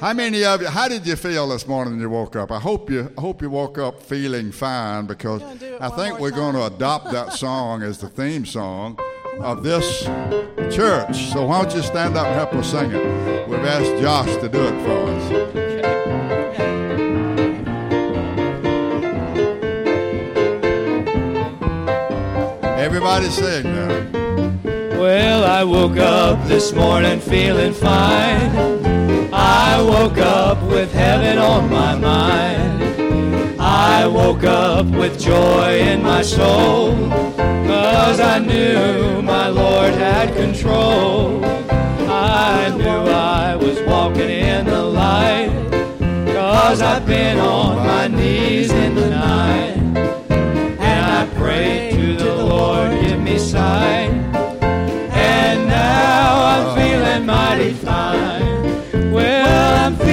How many of you? How did you feel this morning when you woke up? I hope you. I hope you woke up feeling fine because I think we're going to adopt that song as the theme song of this church. So why don't you stand up and help us sing it? We've asked Josh to do it for us. Everybody sing now. Well, I woke up this morning feeling fine. I woke up with heaven on my mind. I woke up with joy in my soul. Cause I knew my Lord had control. I knew I was walking in the light. Cause I've been on my knees in the night. And I prayed to the Lord, give me sight. And now I'm feeling mighty fine.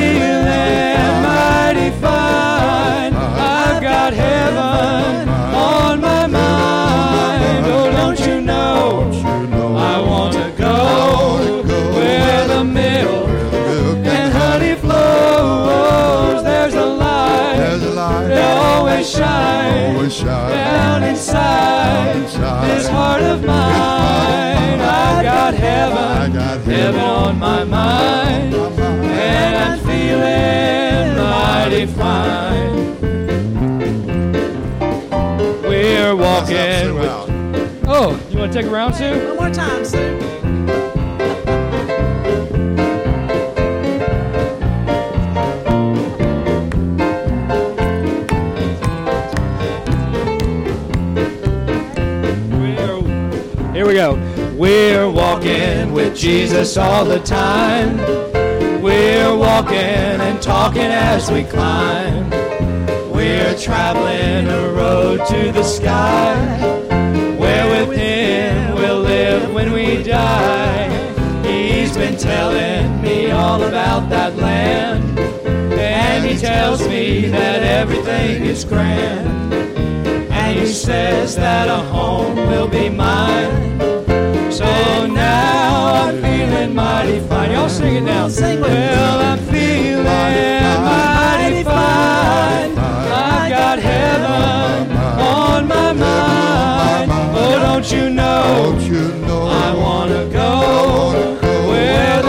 Feeling mighty fine. I've got heaven on my mind. Oh, don't you know? I want to go where the milk and honey flows. There's a light There's a light. that always shines down inside this heart of mine. I got heaven, I got heaven on my mind, feeling mighty fine. We're walking with. Oh, you want to take a round, Sue? One more time, Sue. We're- Here we go. We're walking with Jesus all the time. We're walking and talking as we climb. We're traveling a road to the sky. Where with Him we'll live when we die. He's been telling me all about that land. And He tells me that everything is grand. And he says that a home will be mine. So now I'm feeling mighty fine. Y'all sing it now. Sing well, I'm feeling mighty fine. I've got heaven on my mind. Oh, don't you know? Don't you know? I want to go where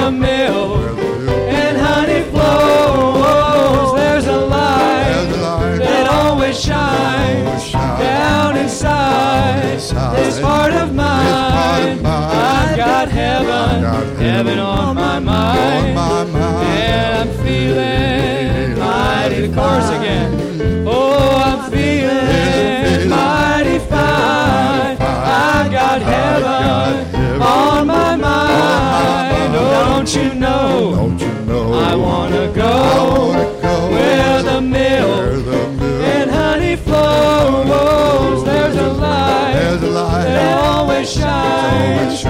heaven, heaven on my mind, and I'm feeling mighty. The chorus again. Oh, I'm feeling mighty fine. I've got heaven on my mind. Oh, don't you know? Don't you know? I wanna go where the milk and honey flows. There's a light There's a light that always shines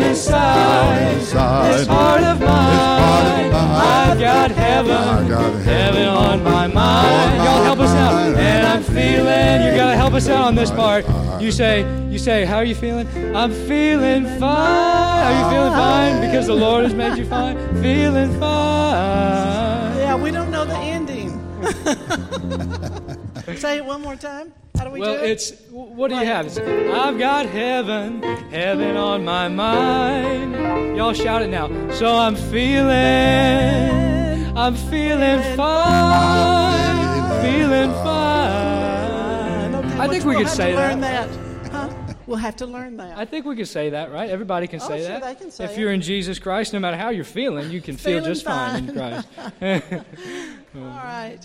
down inside this heart of mine. I've got heaven, heaven on my mind. Y'all help us out, and I'm feeling. You gotta help us out on this part. You say, you say, how are you feeling? I'm feeling fine. Are you feeling fine because the Lord has made you fine? Feeling fine. Yeah, we don't know the ending. Say it one more time. How do we Well, do it? it's what do you have? It's, I've got heaven, heaven on my mind. Y'all shout it now. So I'm feeling, I'm feeling fine, feeling fine. Okay, I think we could say to learn that. that. Huh? We'll have to learn that. I think we could say that, right? Everybody can Oh, say sure, that. they can say if it. you're in Jesus Christ, no matter how you're feeling, you can feel Feeling just fine, in Christ. All right.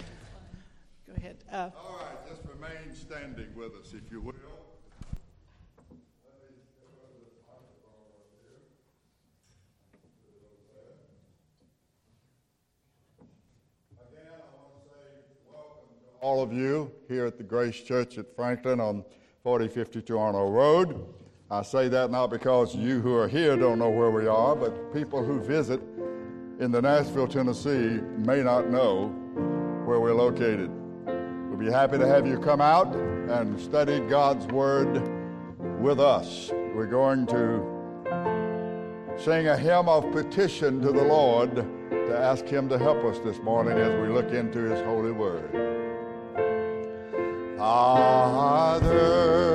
Go ahead. Uh, All right, just remain standing with us, if you will. All of you here at the Grace Church at Franklin on 4052 Arnold Road. I say that not because you who are here don't know where we are, but people who visit in the Nashville, Tennessee may not know where we're located. We'll be happy to have you come out and study God's Word with us. We're going to sing a hymn of petition to the Lord to ask Him to help us this morning as we look into His holy word. Father,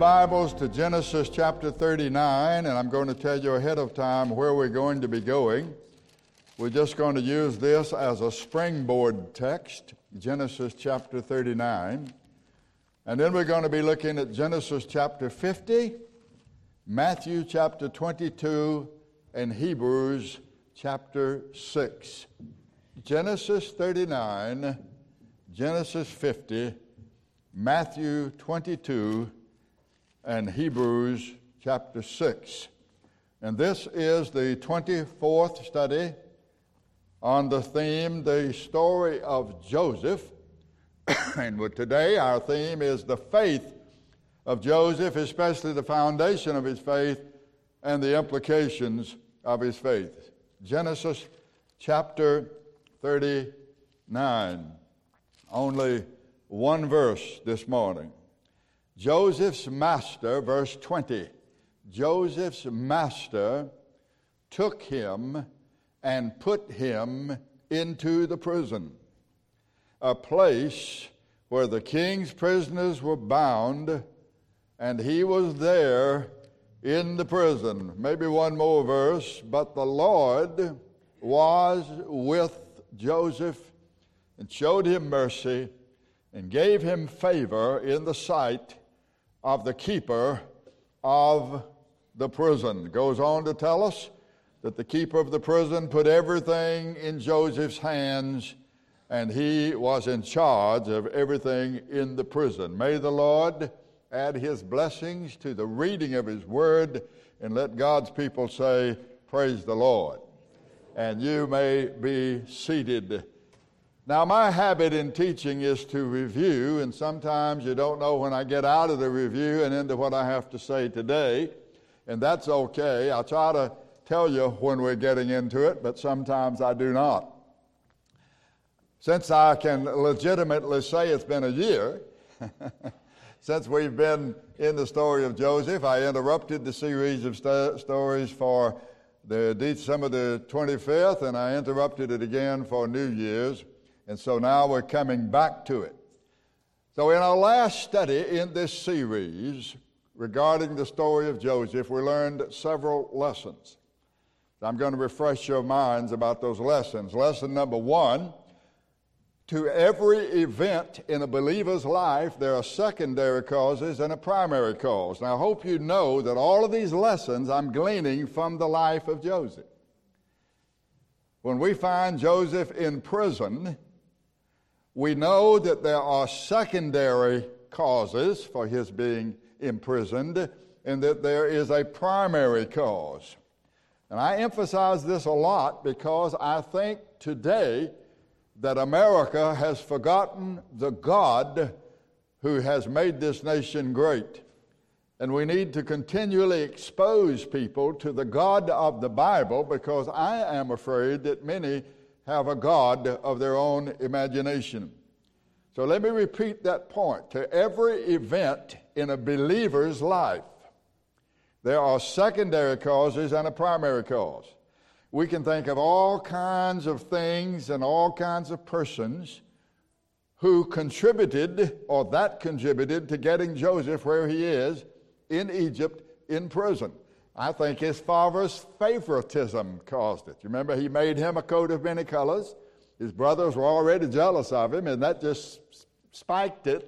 Bibles to Genesis chapter 39, and I'm going to tell you ahead of time where we're going to be going. We're just going to use this as a springboard text, Genesis chapter 39. And then we're going to be looking at Genesis chapter 50, Matthew chapter 22, and Hebrews chapter 6. Genesis 39, Genesis 50, Matthew 22, and Hebrews chapter 6. And this is the 24th study on the theme, the story of Joseph. and today, our theme is the faith of Joseph, especially the foundation of his faith and the implications of his faith. Genesis chapter 39. Only one verse this morning. Joseph's master, verse 20. Joseph's master took him and put him into the prison, a place where the king's prisoners were bound, and he was there in the prison. Maybe one more verse. But the Lord was with Joseph and showed him mercy and gave him favor in the sight of the keeper of the prison. Goes on to tell us that the keeper of the prison put everything in Joseph's hands and he was in charge of everything in the prison. May the Lord add his blessings to the reading of his word and let God's people say, Praise the Lord. And you may be seated. Now, my habit in teaching is to review, and sometimes you don't know when I get out of the review and into what I have to say today, and that's okay. I try to tell you when we're getting into it, but sometimes I do not. Since I can legitimately say it's been a year since we've been in the story of Joseph, I interrupted the series of st- stories for the December the 25th, and I interrupted it again for New Year's. And so now we're coming back to it. So, in our last study in this series regarding the story of Joseph, we learned several lessons. I'm going to refresh your minds about those lessons. Lesson number one to every event in a believer's life, there are secondary causes and a primary cause. Now, I hope you know that all of these lessons I'm gleaning from the life of Joseph. When we find Joseph in prison, we know that there are secondary causes for his being imprisoned and that there is a primary cause. And I emphasize this a lot because I think today that America has forgotten the God who has made this nation great. And we need to continually expose people to the God of the Bible because I am afraid that many have a God of their own imagination. So let me repeat that point. To every event in a believer's life, there are secondary causes and a primary cause. We can think of all kinds of things and all kinds of persons who contributed or that contributed to getting Joseph where he is in Egypt in prison. I think his father's favoritism caused it. You remember, he made him a coat of many colors. His brothers were already jealous of him, and that just spiked it.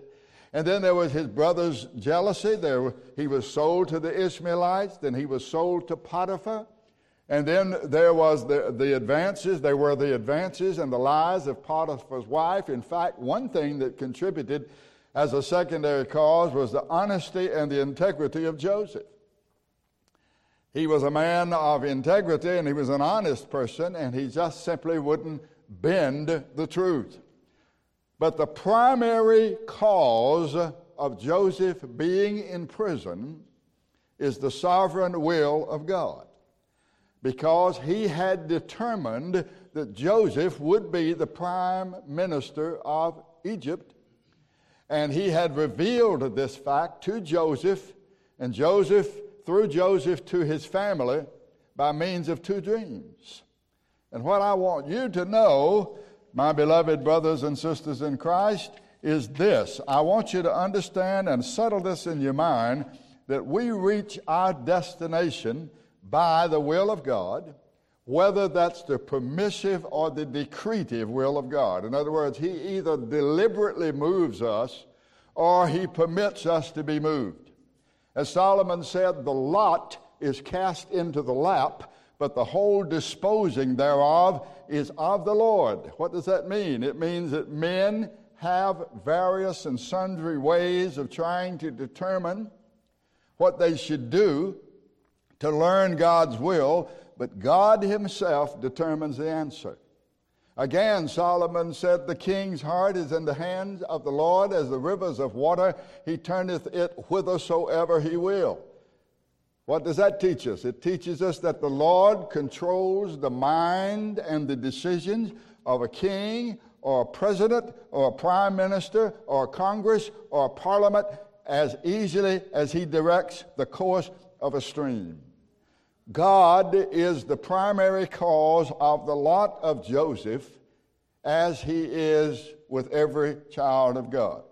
And then there was his brother's jealousy. There, he was sold to the Ishmaelites. Then he was sold to Potiphar. And then there was the, the advances. There were the advances and the lies of Potiphar's wife. In fact, one thing that contributed as a secondary cause was the honesty and the integrity of Joseph. He was a man of integrity and he was an honest person, and he just simply wouldn't bend the truth. But the primary cause of Joseph being in prison is the sovereign will of God. Because he had determined that Joseph would be the prime minister of Egypt. And he had revealed this fact to Joseph, and Joseph through Joseph to his family by means of two dreams. And what I want you to know, my beloved brothers and sisters in Christ, is this. I want you to understand and settle this in your mind that we reach our destination by the will of God, whether that's the permissive or the decretive will of God. In other words, He either deliberately moves us or He permits us to be moved. As Solomon said, the lot is cast into the lap, but the whole disposing thereof is of the Lord. What does that mean? It means that men have various and sundry ways of trying to determine what they should do to learn God's will, but God Himself determines the answer. Again, Solomon said, The king's heart is in the hands of the Lord as the rivers of water. He turneth it whithersoever he will. What does that teach us? It teaches us that the Lord controls the mind and the decisions of a king or a president or a prime minister or a Congress or a parliament as easily as he directs the course of a stream. God is the primary cause of the lot of Joseph as he is with every child of God.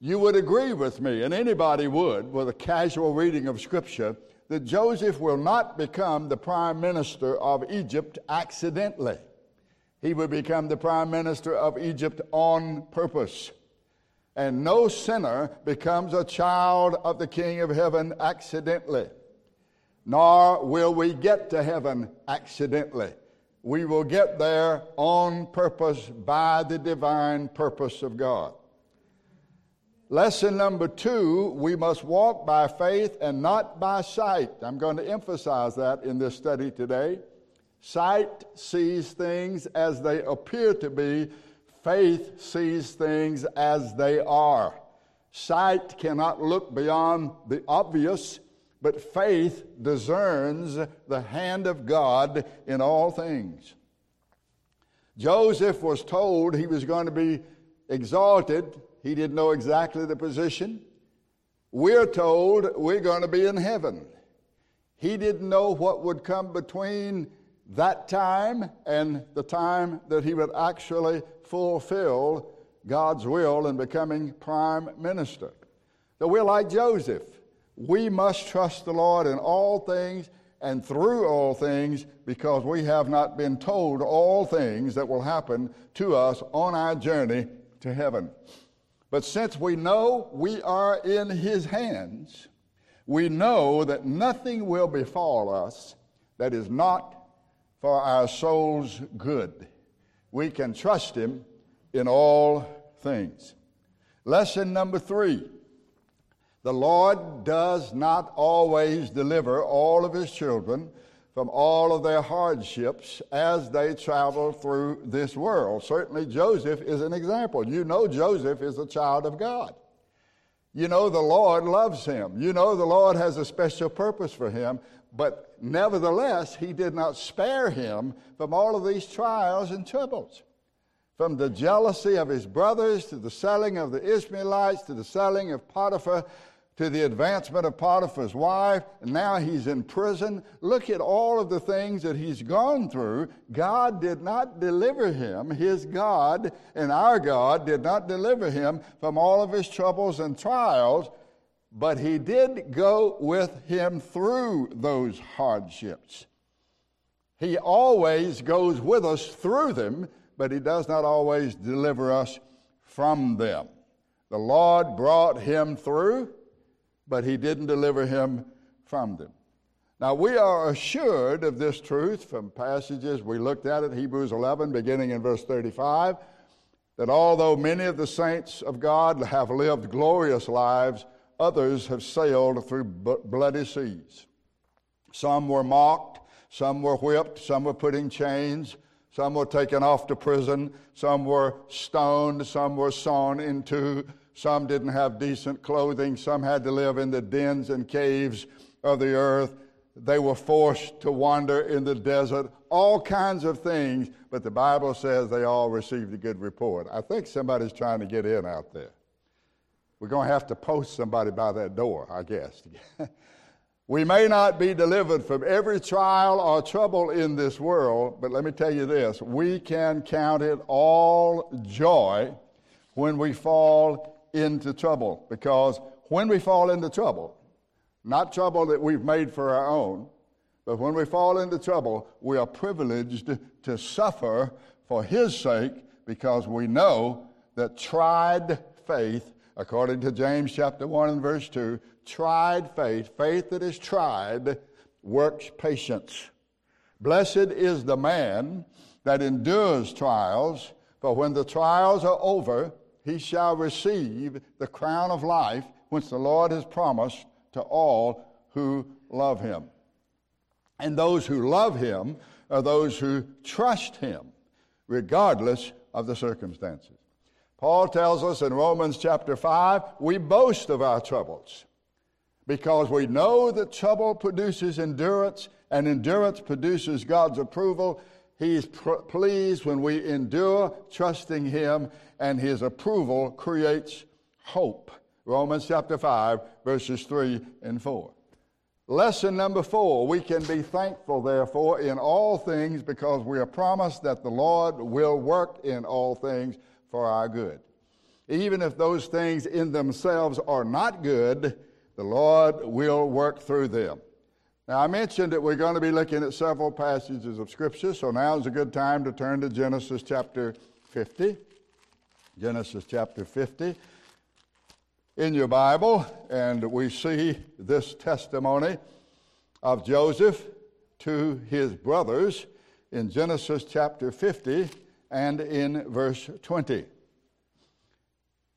You would agree with me, and anybody would, with a casual reading of Scripture, that Joseph will not become the prime minister of Egypt accidentally. He will become the prime minister of Egypt on purpose. And no sinner becomes a child of the King of Heaven accidentally nor will we get to heaven accidentally. We will get there on purpose by the divine purpose of God. Lesson number two we must walk by faith and not by sight. I'm going to emphasize that in this study today. Sight sees things as they appear to be, faith sees things as they are. Sight cannot look beyond the obvious, but faith discerns the hand of God in all things. Joseph was told he was going to be exalted. He didn't know exactly the position. We're told we're going to be in heaven. He didn't know what would come between that time and the time that he would actually fulfill God's will in becoming prime minister. So we're like Joseph we must trust the Lord in all things and through all things because we have not been told all things that will happen to us on our journey to heaven. But since we know we are in His hands, we know that nothing will befall us that is not for our soul's good. We can trust Him in all things. Lesson number three the Lord does not always deliver all of his children from all of their hardships as they travel through this world. Certainly, Joseph is an example. You know, Joseph is a child of God. You know, the Lord loves him. You know, the Lord has a special purpose for him, but nevertheless, he did not spare him from all of these trials and troubles. From the jealousy of his brothers to the selling of the Ishmaelites to the selling of Potiphar to the advancement of Potiphar's wife, and now he's in prison. Look at all of the things that he's gone through. God did not deliver him. His God and our God did not deliver him from all of his troubles and trials, but he did go with him through those hardships. He always goes with us through them, but he does not always deliver us from them. The Lord brought him through, but he didn't deliver him from them. Now, we are assured of this truth from passages we looked at it, Hebrews 11, beginning in verse 35, that although many of the saints of God have lived glorious lives, others have sailed through bloody seas. Some were mocked, some were whipped, some were put in chains, some were taken off to prison, some were stoned, some were sawn into, some didn't have decent clothing, some had to live in the dens and caves of the earth. They were forced to wander in the desert, all kinds of things, but the Bible says they all received a good report. I think somebody's trying to get in out there. We're going to have to post somebody by that door, I guess. we may not be delivered from every trial or trouble in this world, but let me tell you this we can count it all joy when we fall into trouble. Because when we fall into trouble, not trouble that we've made for our own, but when we fall into trouble, we are privileged to suffer for His sake because we know that tried faith according to James chapter 1 and verse 2, tried faith, faith that is tried, works patience. Blessed is the man that endures trials, for when the trials are over, he shall receive the crown of life which the Lord has promised to all who love him. And those who love him are those who trust him, regardless of the circumstances. Paul tells us in Romans chapter 5 we boast of our troubles because we know that trouble produces endurance and endurance produces God's approval. He's pr- pleased when we endure, trusting Him, and His approval creates hope. Romans chapter 5, verses 3 and 4. Lesson number four we can be thankful, therefore, in all things because we are promised that the Lord will work in all things for our good. Even if those things in themselves are not good, the Lord will work through them. Now, I mentioned that we're going to be looking at several passages of Scripture, so now is a good time to turn to Genesis chapter 50. Genesis chapter 50 in your Bible, and we see this testimony of Joseph to his brothers in Genesis chapter 50 and in verse 20.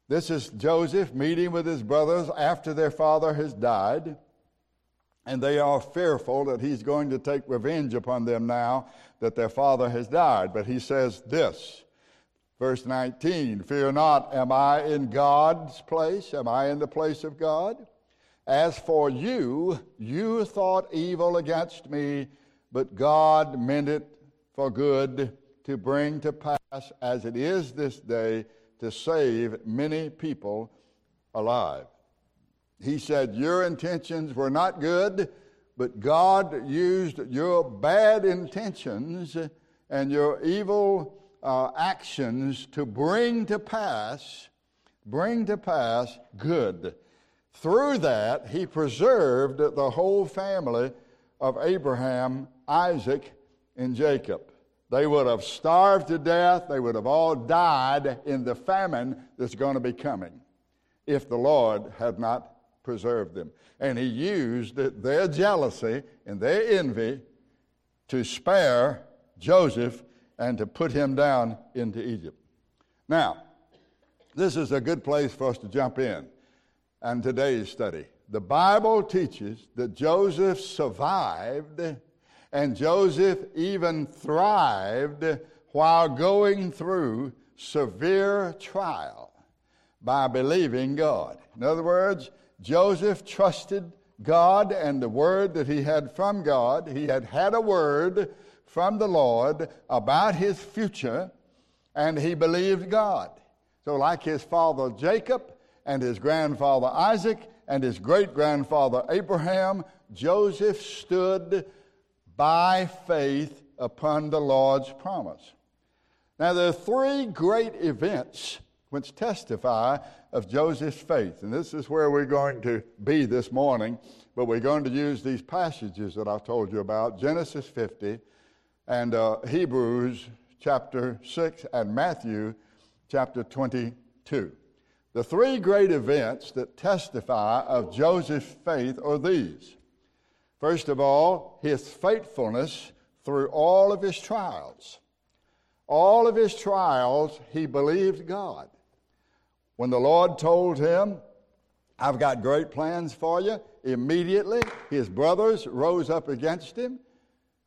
This is Joseph meeting with his brothers after their father has died, and they are fearful that he's going to take revenge upon them now that their father has died. But he says this, verse 19 Fear not, am I in God's place? Am I in the place of God? As for you, you thought evil against me, but God meant it for good to bring to pass as it is this day to save many people alive. He said, Your intentions were not good, but God used your bad intentions and your evil uh, actions to bring to pass, bring to pass good. Through that, he preserved the whole family of Abraham, Isaac, and Jacob. They would have starved to death. They would have all died in the famine that's going to be coming if the Lord had not preserved them. And he used their jealousy and their envy to spare Joseph and to put him down into Egypt. Now, this is a good place for us to jump in and today's study. The Bible teaches that Joseph survived and Joseph even thrived while going through severe trial by believing God. In other words, Joseph trusted God and the word that he had from God. He had had a word from the Lord about his future, and he believed God. So, like his father Jacob and his grandfather Isaac and his great grandfather Abraham, Joseph stood by faith upon the Lord's promise. Now, there are three great events which testify of Joseph's faith. And this is where we're going to be this morning, but we're going to use these passages that I've told you about Genesis 50 and uh, Hebrews chapter 6 and Matthew chapter 22. The three great events that testify of Joseph's faith are these. First of all, his faithfulness through all of his trials. All of his trials, he believed God. When the Lord told him, I've got great plans for you, immediately his brothers rose up against him.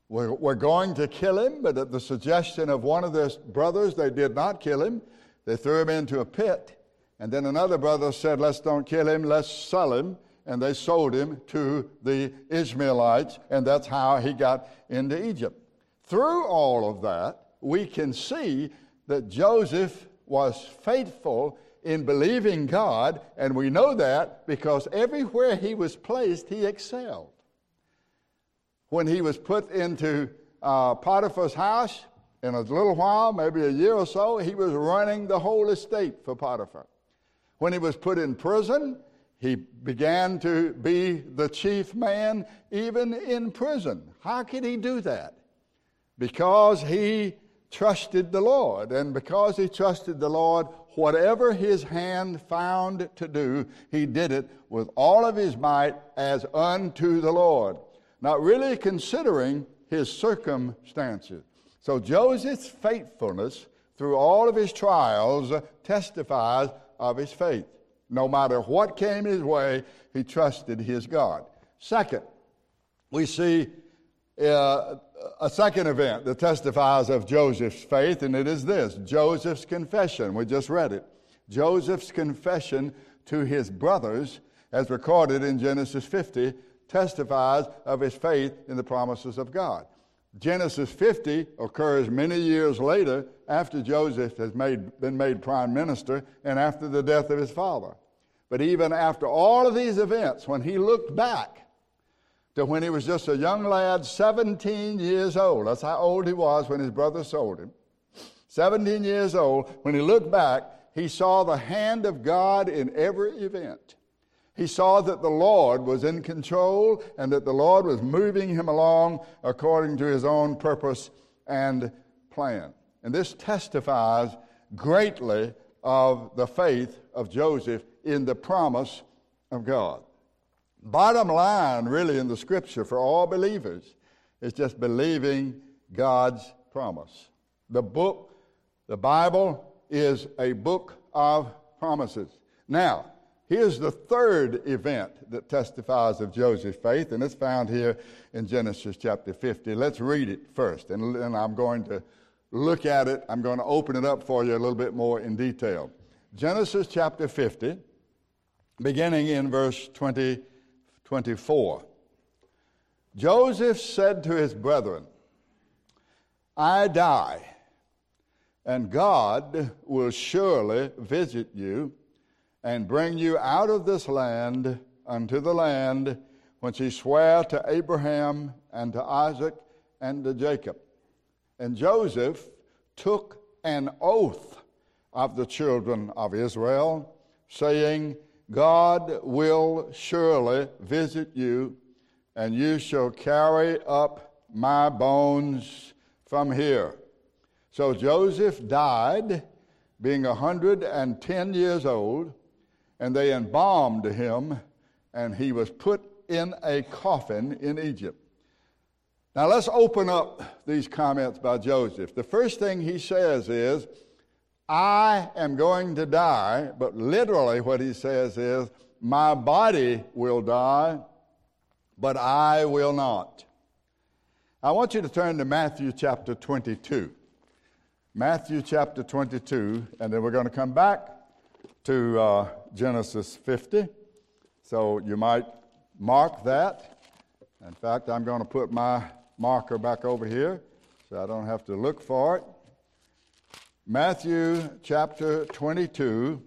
We're, we're going to kill him, but at the suggestion of one of their brothers, they did not kill him. They threw him into a pit. And then another brother said, Let's don't kill him, let's sell him. And they sold him to the Ishmaelites, and that's how he got into Egypt. Through all of that, we can see that Joseph was faithful in believing God, and we know that because everywhere he was placed, he excelled. When he was put into uh, Potiphar's house, in a little while, maybe a year or so, he was running the whole estate for Potiphar. When he was put in prison, he began to be the chief man even in prison. How could he do that? Because he trusted the Lord. And because he trusted the Lord, whatever his hand found to do, he did it with all of his might as unto the Lord, not really considering his circumstances. So Joseph's faithfulness through all of his trials testifies of his faith. No matter what came his way, he trusted his God. Second, we see uh, a second event that testifies of Joseph's faith, and it is this Joseph's confession. We just read it. Joseph's confession to his brothers, as recorded in Genesis 50, testifies of his faith in the promises of God. Genesis 50 occurs many years later after Joseph has made, been made prime minister and after the death of his father. But even after all of these events, when he looked back to when he was just a young lad, 17 years old, that's how old he was when his brother sold him. 17 years old, when he looked back, he saw the hand of God in every event. He saw that the Lord was in control and that the Lord was moving him along according to his own purpose and plan. And this testifies greatly of the faith of Joseph in the promise of God. Bottom line, really, in the scripture for all believers is just believing God's promise. The book, the Bible, is a book of promises. Now, Here's the third event that testifies of Joseph's faith, and it's found here in Genesis chapter 50. Let's read it first, and, and I'm going to look at it. I'm going to open it up for you a little bit more in detail. Genesis chapter 50, beginning in verse 20, 24. Joseph said to his brethren, I die, and God will surely visit you and bring you out of this land unto the land which he sware to Abraham and to Isaac and to Jacob. And Joseph took an oath of the children of Israel, saying, God will surely visit you, and you shall carry up my bones from here. So Joseph died, being a hundred and ten years old and they embalmed him, and he was put in a coffin in Egypt. Now let's open up these comments by Joseph. The first thing he says is, I am going to die, but literally what he says is, my body will die, but I will not. I want you to turn to Matthew chapter 22. Matthew chapter 22, and then we're going to come back to uh, Genesis 50. So you might mark that. In fact, I'm going to put my marker back over here so I don't have to look for it. Matthew chapter 22,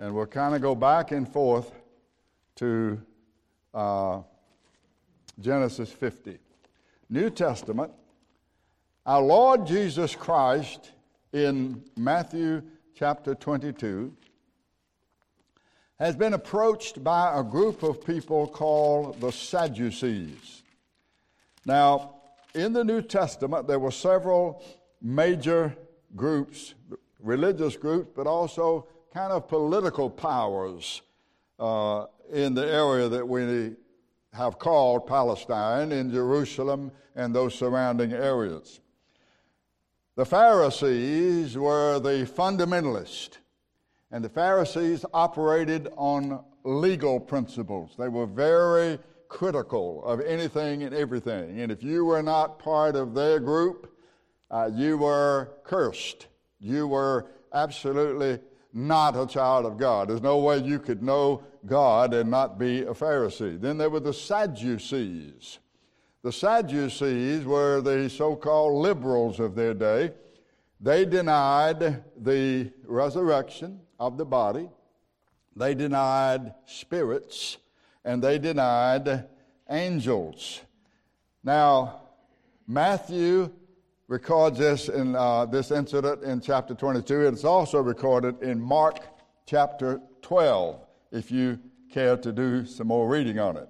and we'll kind of go back and forth to uh, Genesis 50. New Testament, our Lord Jesus Christ in Matthew chapter 22 has been approached by a group of people called the Sadducees. Now, in the New Testament, there were several major groups, religious groups, but also kind of political powers uh, in the area that we have called Palestine, in Jerusalem and those surrounding areas. The Pharisees were the fundamentalists, and the Pharisees operated on legal principles. They were very critical of anything and everything, and if you were not part of their group, uh, you were cursed. You were absolutely not a child of God. There's no way you could know God and not be a Pharisee. Then there were the Sadducees. The Sadducees were the so called liberals of their day. They denied the resurrection of the body, they denied spirits, and they denied angels. Now, Matthew records this in uh, this incident in chapter 22. It's also recorded in Mark chapter 12, if you care to do some more reading on it.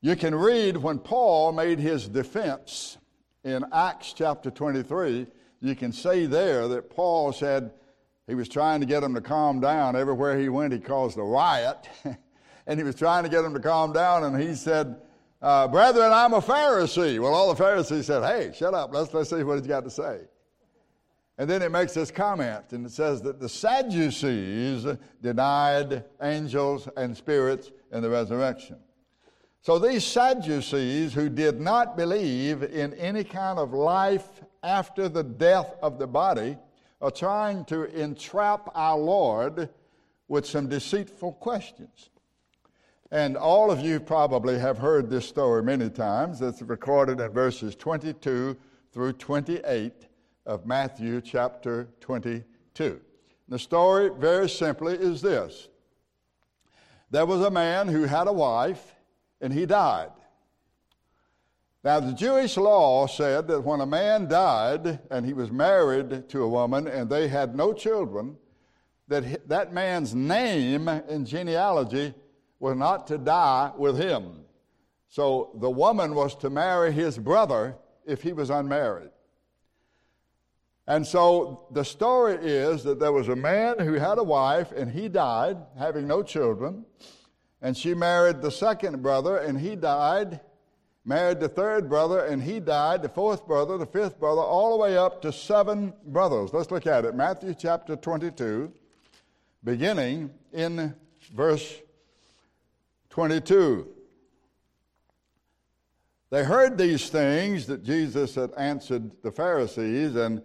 You can read when Paul made his defense in Acts chapter 23, you can see there that Paul said he was trying to get them to calm down. Everywhere he went, he caused a riot. and he was trying to get them to calm down, and he said, uh, Brethren, I'm a Pharisee. Well, all the Pharisees said, Hey, shut up. Let's, let's see what he's got to say. And then it makes this comment, and it says that the Sadducees denied angels and spirits in the resurrection. So these Sadducees, who did not believe in any kind of life after the death of the body, are trying to entrap our Lord with some deceitful questions. And all of you probably have heard this story many times. It's recorded in verses 22 through 28 of Matthew chapter 22. The story, very simply, is this There was a man who had a wife, and he died. Now, the Jewish law said that when a man died and he was married to a woman and they had no children, that that man's name and genealogy was not to die with him. So the woman was to marry his brother if he was unmarried. And so the story is that there was a man who had a wife and he died, having no children. And she married the second brother and he died, married the third brother and he died, the fourth brother, the fifth brother, all the way up to seven brothers. Let's look at it. Matthew chapter 22, beginning in verse 22. They heard these things that Jesus had answered the Pharisees, and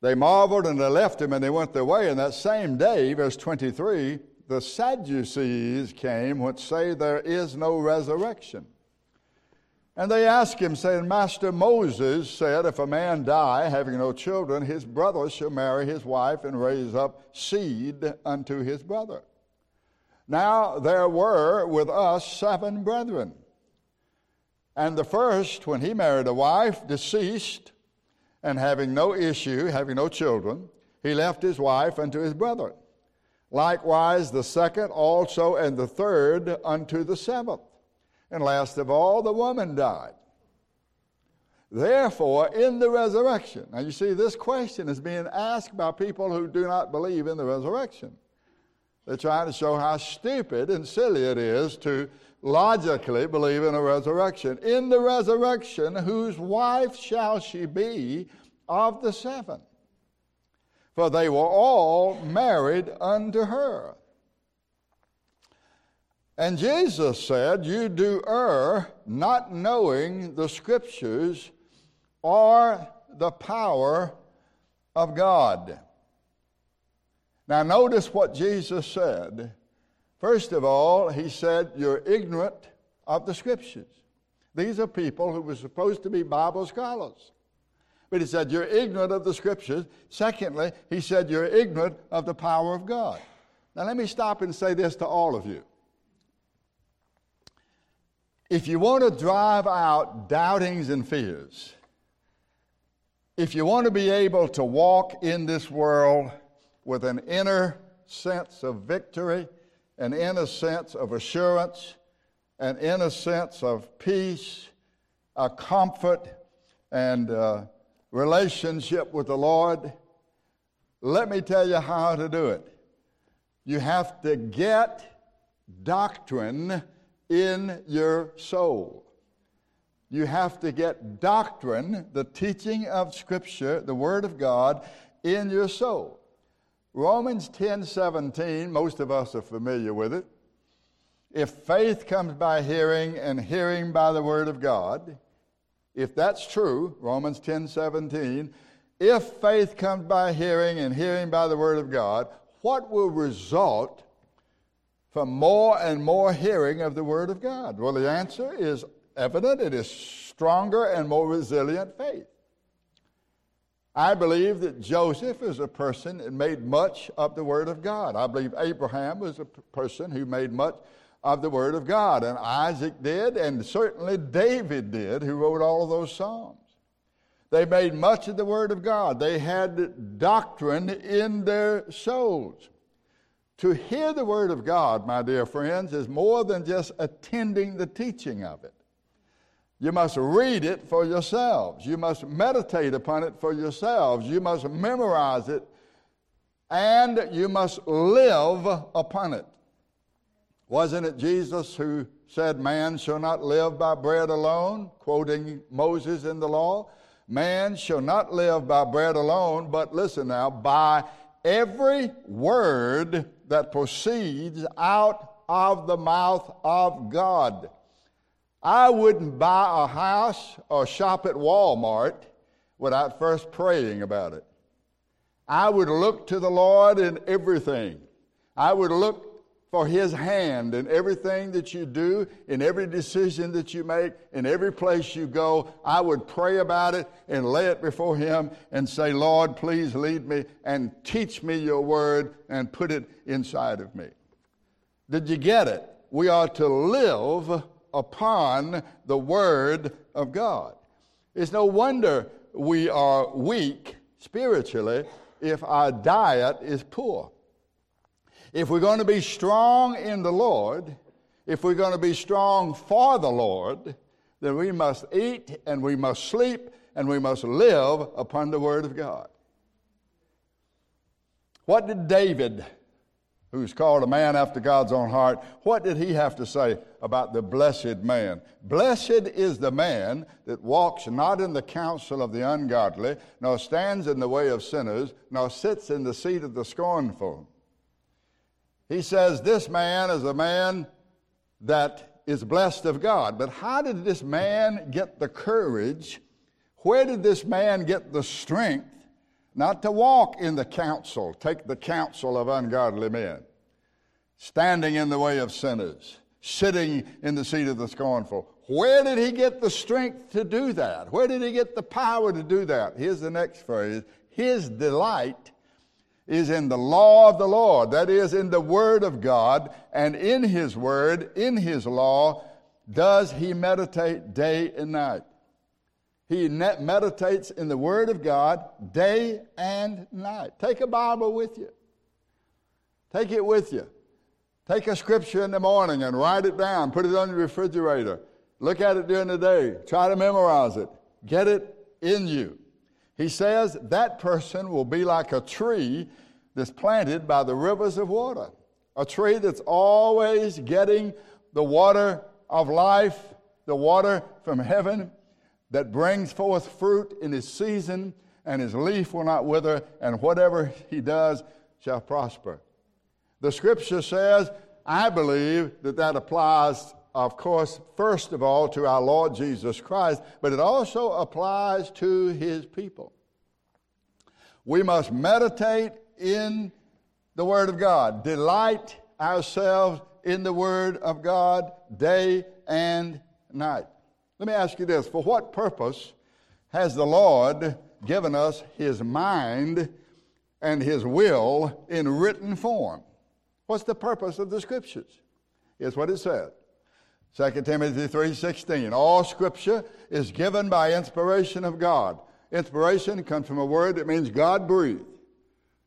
they marveled and they left him and they went their way. And that same day, verse 23, the Sadducees came, which say there is no resurrection. And they asked him, saying, Master Moses said, If a man die, having no children, his brother shall marry his wife and raise up seed unto his brother. Now there were with us seven brethren. And the first, when he married a wife, deceased, and having no issue, having no children, he left his wife unto his brethren. Likewise, the second also, and the third unto the seventh. And last of all, the woman died. Therefore, in the resurrection, now you see, this question is being asked by people who do not believe in the resurrection. They're trying to show how stupid and silly it is to logically believe in a resurrection. In the resurrection, whose wife shall she be of the seven? For they were all married unto her. And Jesus said, You do err, not knowing the Scriptures or the power of God. Now, notice what Jesus said. First of all, he said, You're ignorant of the scriptures. These are people who were supposed to be Bible scholars. But he said, You're ignorant of the scriptures. Secondly, he said, You're ignorant of the power of God. Now, let me stop and say this to all of you. If you want to drive out doubtings and fears, if you want to be able to walk in this world with an inner sense of victory, an inner sense of assurance, an inner sense of peace, a comfort, and uh, relationship with the Lord, Let me tell you how to do it. You have to get doctrine in your soul. You have to get doctrine, the teaching of Scripture, the Word of God, in your soul. Romans 10 17, most of us are familiar with it. If faith comes by hearing and hearing by the Word of God, if that's true, Romans 10 17, if faith comes by hearing and hearing by the Word of God, what will result from more and more hearing of the Word of God? Well, the answer is evident. It is stronger and more resilient faith. I believe that Joseph is a person that made much of the Word of God. I believe Abraham was a person who made much of the Word of God. And Isaac did, and certainly David did, who wrote all of those Psalms. They made much of the Word of God. They had doctrine in their souls. To hear the Word of God, my dear friends, is more than just attending the teaching of it. You must read it for yourselves. You must meditate upon it for yourselves. You must memorize it and you must live upon it. Wasn't it Jesus who said, Man shall not live by bread alone, quoting Moses in the law? Man shall not live by bread alone, but listen now, by every word that proceeds out of the mouth of God. I wouldn't buy a house or shop at Walmart without first praying about it. I would look to the Lord in everything. I would look for His hand in everything that you do, in every decision that you make, in every place you go. I would pray about it and lay it before Him and say, Lord, please lead me and teach me your word and put it inside of me. Did you get it? We are to live upon the Word of God. It's no wonder we are weak spiritually if our diet is poor. If we're going to be strong in the Lord, if we're going to be strong for the Lord, then we must eat and we must sleep and we must live upon the Word of God. What did David who's called a man after God's own heart, what did he have to say about the blessed man? Blessed is the man that walks not in the counsel of the ungodly, nor stands in the way of sinners, nor sits in the seat of the scornful. He says, This man is a man that is blessed of God. But how did this man get the courage? Where did this man get the strength not to walk in the counsel, take the counsel of ungodly men, standing in the way of sinners, sitting in the seat of the scornful. Where did he get the strength to do that? Where did he get the power to do that? Here's the next phrase His delight is in the law of the Lord, that is, in the Word of God, and in His Word, in His law, does he meditate day and night. He meditates in the Word of God day and night. Take a Bible with you. Take it with you. Take a scripture in the morning and write it down. Put it on your refrigerator. Look at it during the day. Try to memorize it. Get it in you. He says that person will be like a tree that's planted by the rivers of water. A tree that's always getting the water of life, the water from heaven that brings forth fruit in his season, and his leaf will not wither, and whatever he does shall prosper. The scripture says, I believe that that applies, of course, first of all to our Lord Jesus Christ, but it also applies to his people. We must meditate in the Word of God, delight ourselves in the Word of God day and night. Let me ask you this for what purpose has the Lord given us His mind and His will in written form? What's the purpose of the Scriptures? Here's what it said. 2 Timothy 3:16 All scripture is given by inspiration of God. Inspiration comes from a word that means God breathed.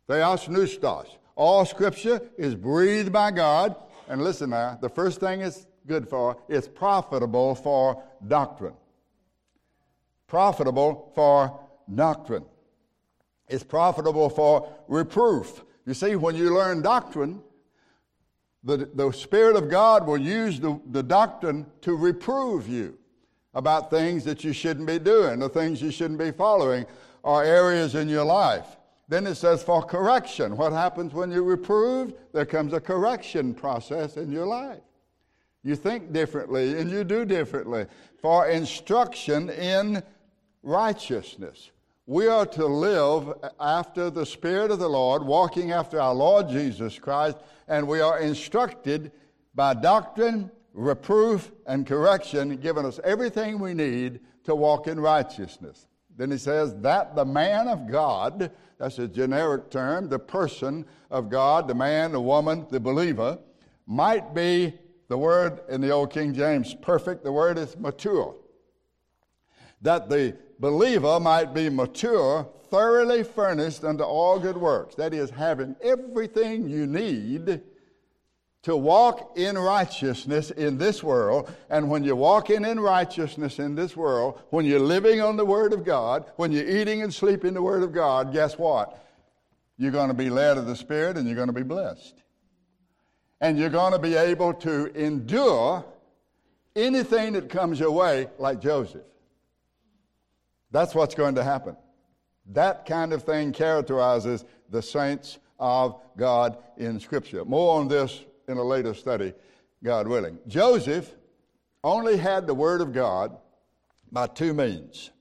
Theopneustos. All scripture is breathed by God. And listen now, the first thing is good for, it's profitable for doctrine. Profitable for doctrine. It's profitable for reproof. You see, when you learn doctrine, the, the Spirit of God will use the, the doctrine to reprove you about things that you shouldn't be doing, the things you shouldn't be following, or areas in your life. Then it says for correction. What happens when you're reproved? There comes a correction process in your life. You think differently and you do differently. For instruction in righteousness. We are to live after the Spirit of the Lord, walking after our Lord Jesus Christ, and we are instructed by doctrine, reproof, and correction, giving us everything we need to walk in righteousness. Then he says, that the man of God, that's a generic term, the person of God, the man, the woman, the believer, might be, the word in the Old King James, perfect, the word is mature. That the believer might be mature, thoroughly furnished unto all good works. That is, having everything you need to walk in righteousness in this world. And when you're walking in righteousness in this world, when you're living on the Word of God, when you're eating and sleeping the Word of God, guess what? You're going to be led of the Spirit and you're going to be blessed. And you're going to be able to endure anything that comes your way, like Joseph. That's what's going to happen. That kind of thing characterizes the saints of God in Scripture. More on this in a later study, God willing. Joseph only had the Word of God by two means.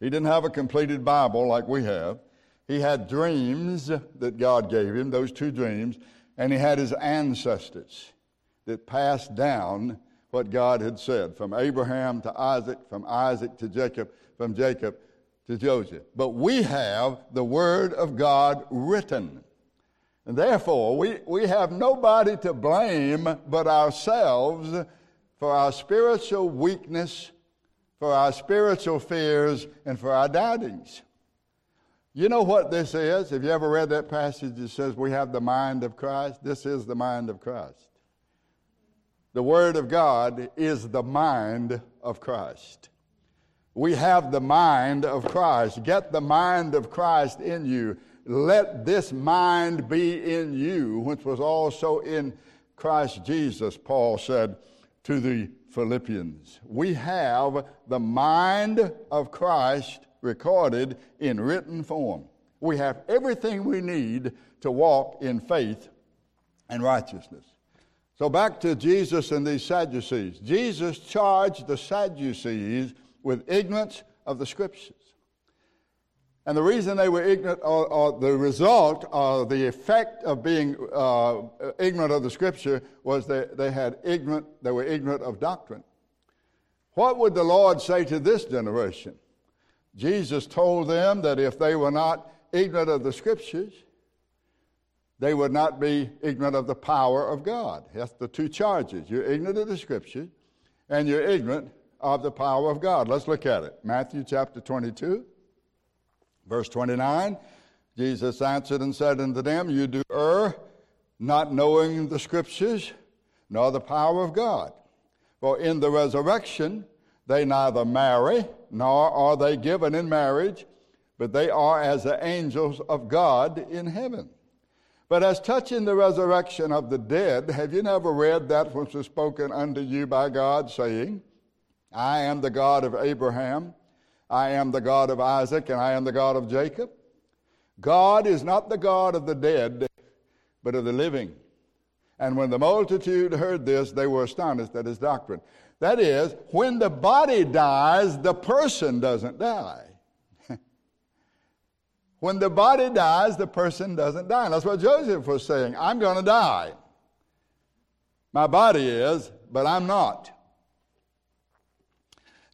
He didn't have a completed Bible like we have. He had dreams that God gave him, those two dreams, and he had his ancestors that passed down what God had said from Abraham to Isaac, from Isaac to Jacob, from Jacob to Joseph. But we have the Word of God written. And therefore, we, we have nobody to blame but ourselves for our spiritual weakness, for our spiritual fears, and for our doubtings. You know what this is? Have you ever read that passage that says we have the mind of Christ? This is the mind of Christ. The Word of God is the mind of Christ. We have the mind of Christ. Get the mind of Christ in you. Let this mind be in you, which was also in Christ Jesus, Paul said to the Philippians. We have the mind of Christ recorded in written form. We have everything we need to walk in faith and righteousness. So back to Jesus and these Sadducees. Jesus charged the Sadducees with ignorance of the Scriptures. And the reason they were ignorant, or, or the result, or the effect of being uh, ignorant of the Scripture, was that they had ignorant. They were ignorant of doctrine. What would the Lord say to this generation? Jesus told them that if they were not ignorant of the Scriptures, they would not be ignorant of the power of God. That's the two charges. You're ignorant of the Scriptures, and you're ignorant of the power of God. Let's look at it. Matthew chapter 22, verse 29. Jesus answered and said unto them, You do err, not knowing the Scriptures, nor the power of God. For in the resurrection they neither marry, nor are they given in marriage, but they are as the angels of God in heaven. But as touching the resurrection of the dead, have you never read that which was spoken unto you by God, saying, I am the God of Abraham, I am the God of Isaac, and I am the God of Jacob. God is not the God of the dead, but of the living. And when the multitude heard this, they were astonished at his doctrine. That is, when the body dies, the person doesn't die. when the body dies, the person doesn't die. That's what Joseph was saying. I'm going to die. My body is, but I'm not.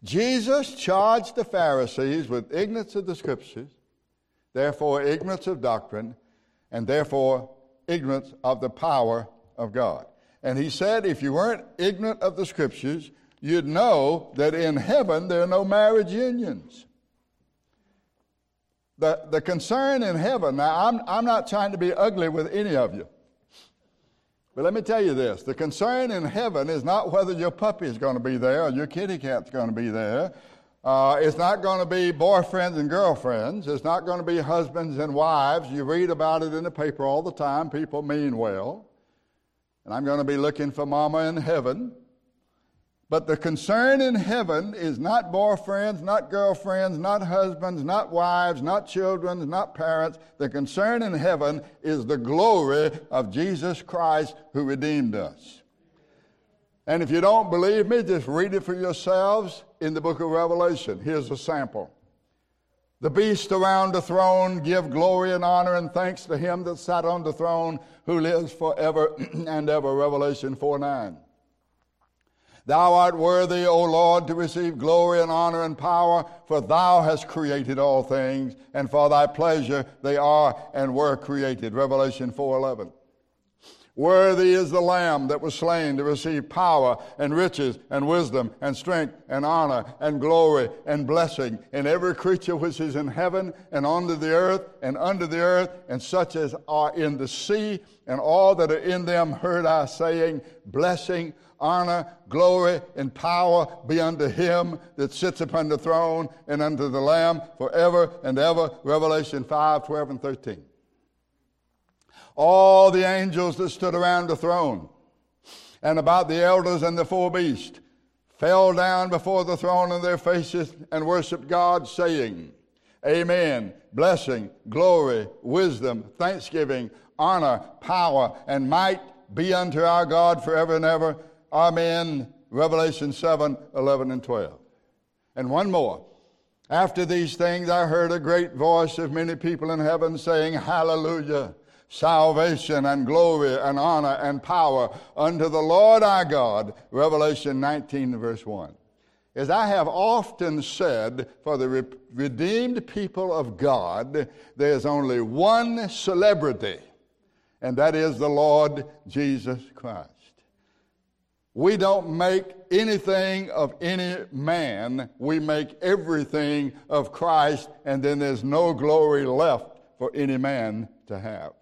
Jesus charged the Pharisees with ignorance of the Scriptures, therefore ignorance of doctrine, and therefore ignorance of the power of God. And he said, if you weren't ignorant of the Scriptures, you'd know that in heaven there are no marriage unions. The, the concern in heaven, now I'm, I'm not trying to be ugly with any of you. But let me tell you this the concern in heaven is not whether your puppy is going to be there or your kitty cat's going to be there Uh, it's not going to be boyfriends and girlfriends. It's not going to be husbands and wives. You read about it in the paper all the time. People mean well. And I'm going to be looking for mama in heaven. But the concern in heaven is not boyfriends, not girlfriends, not husbands, not wives, not children, not parents. The concern in heaven is the glory of Jesus Christ who redeemed us. And if you don't believe me, just read it for yourselves in the book of Revelation. Here's a sample. The beast around the throne give glory and honor and thanks to him that sat on the throne who lives forever and ever. Revelation 4 9. Thou art worthy, O Lord, to receive glory and honor and power, for thou hast created all things, and for thy pleasure they are and were created. Revelation 4:11. Worthy is the Lamb that was slain to receive power and riches and wisdom and strength and honor and glory and blessing in every creature which is in heaven and under the earth and under the earth and such as are in the sea and all that are in them heard I saying, Blessing, honor, glory, and power be unto him that sits upon the throne and unto the Lamb forever and ever. Revelation 5, 12, and 13 all the angels that stood around the throne and about the elders and the four beasts fell down before the throne on their faces and worshiped God, saying, Amen. Blessing, glory, wisdom, thanksgiving, honor, power, and might be unto our God forever and ever. Amen. Revelation 7 11 and 12. And one more. After these things, I heard a great voice of many people in heaven saying, Hallelujah salvation and glory and honor and power unto the Lord our God. Revelation 19, verse 1. As I have often said, for the re- redeemed people of God, there's only one celebrity, and that is the Lord Jesus Christ. We don't make anything of any man, we make everything of Christ, and then there's no glory left for any man to have.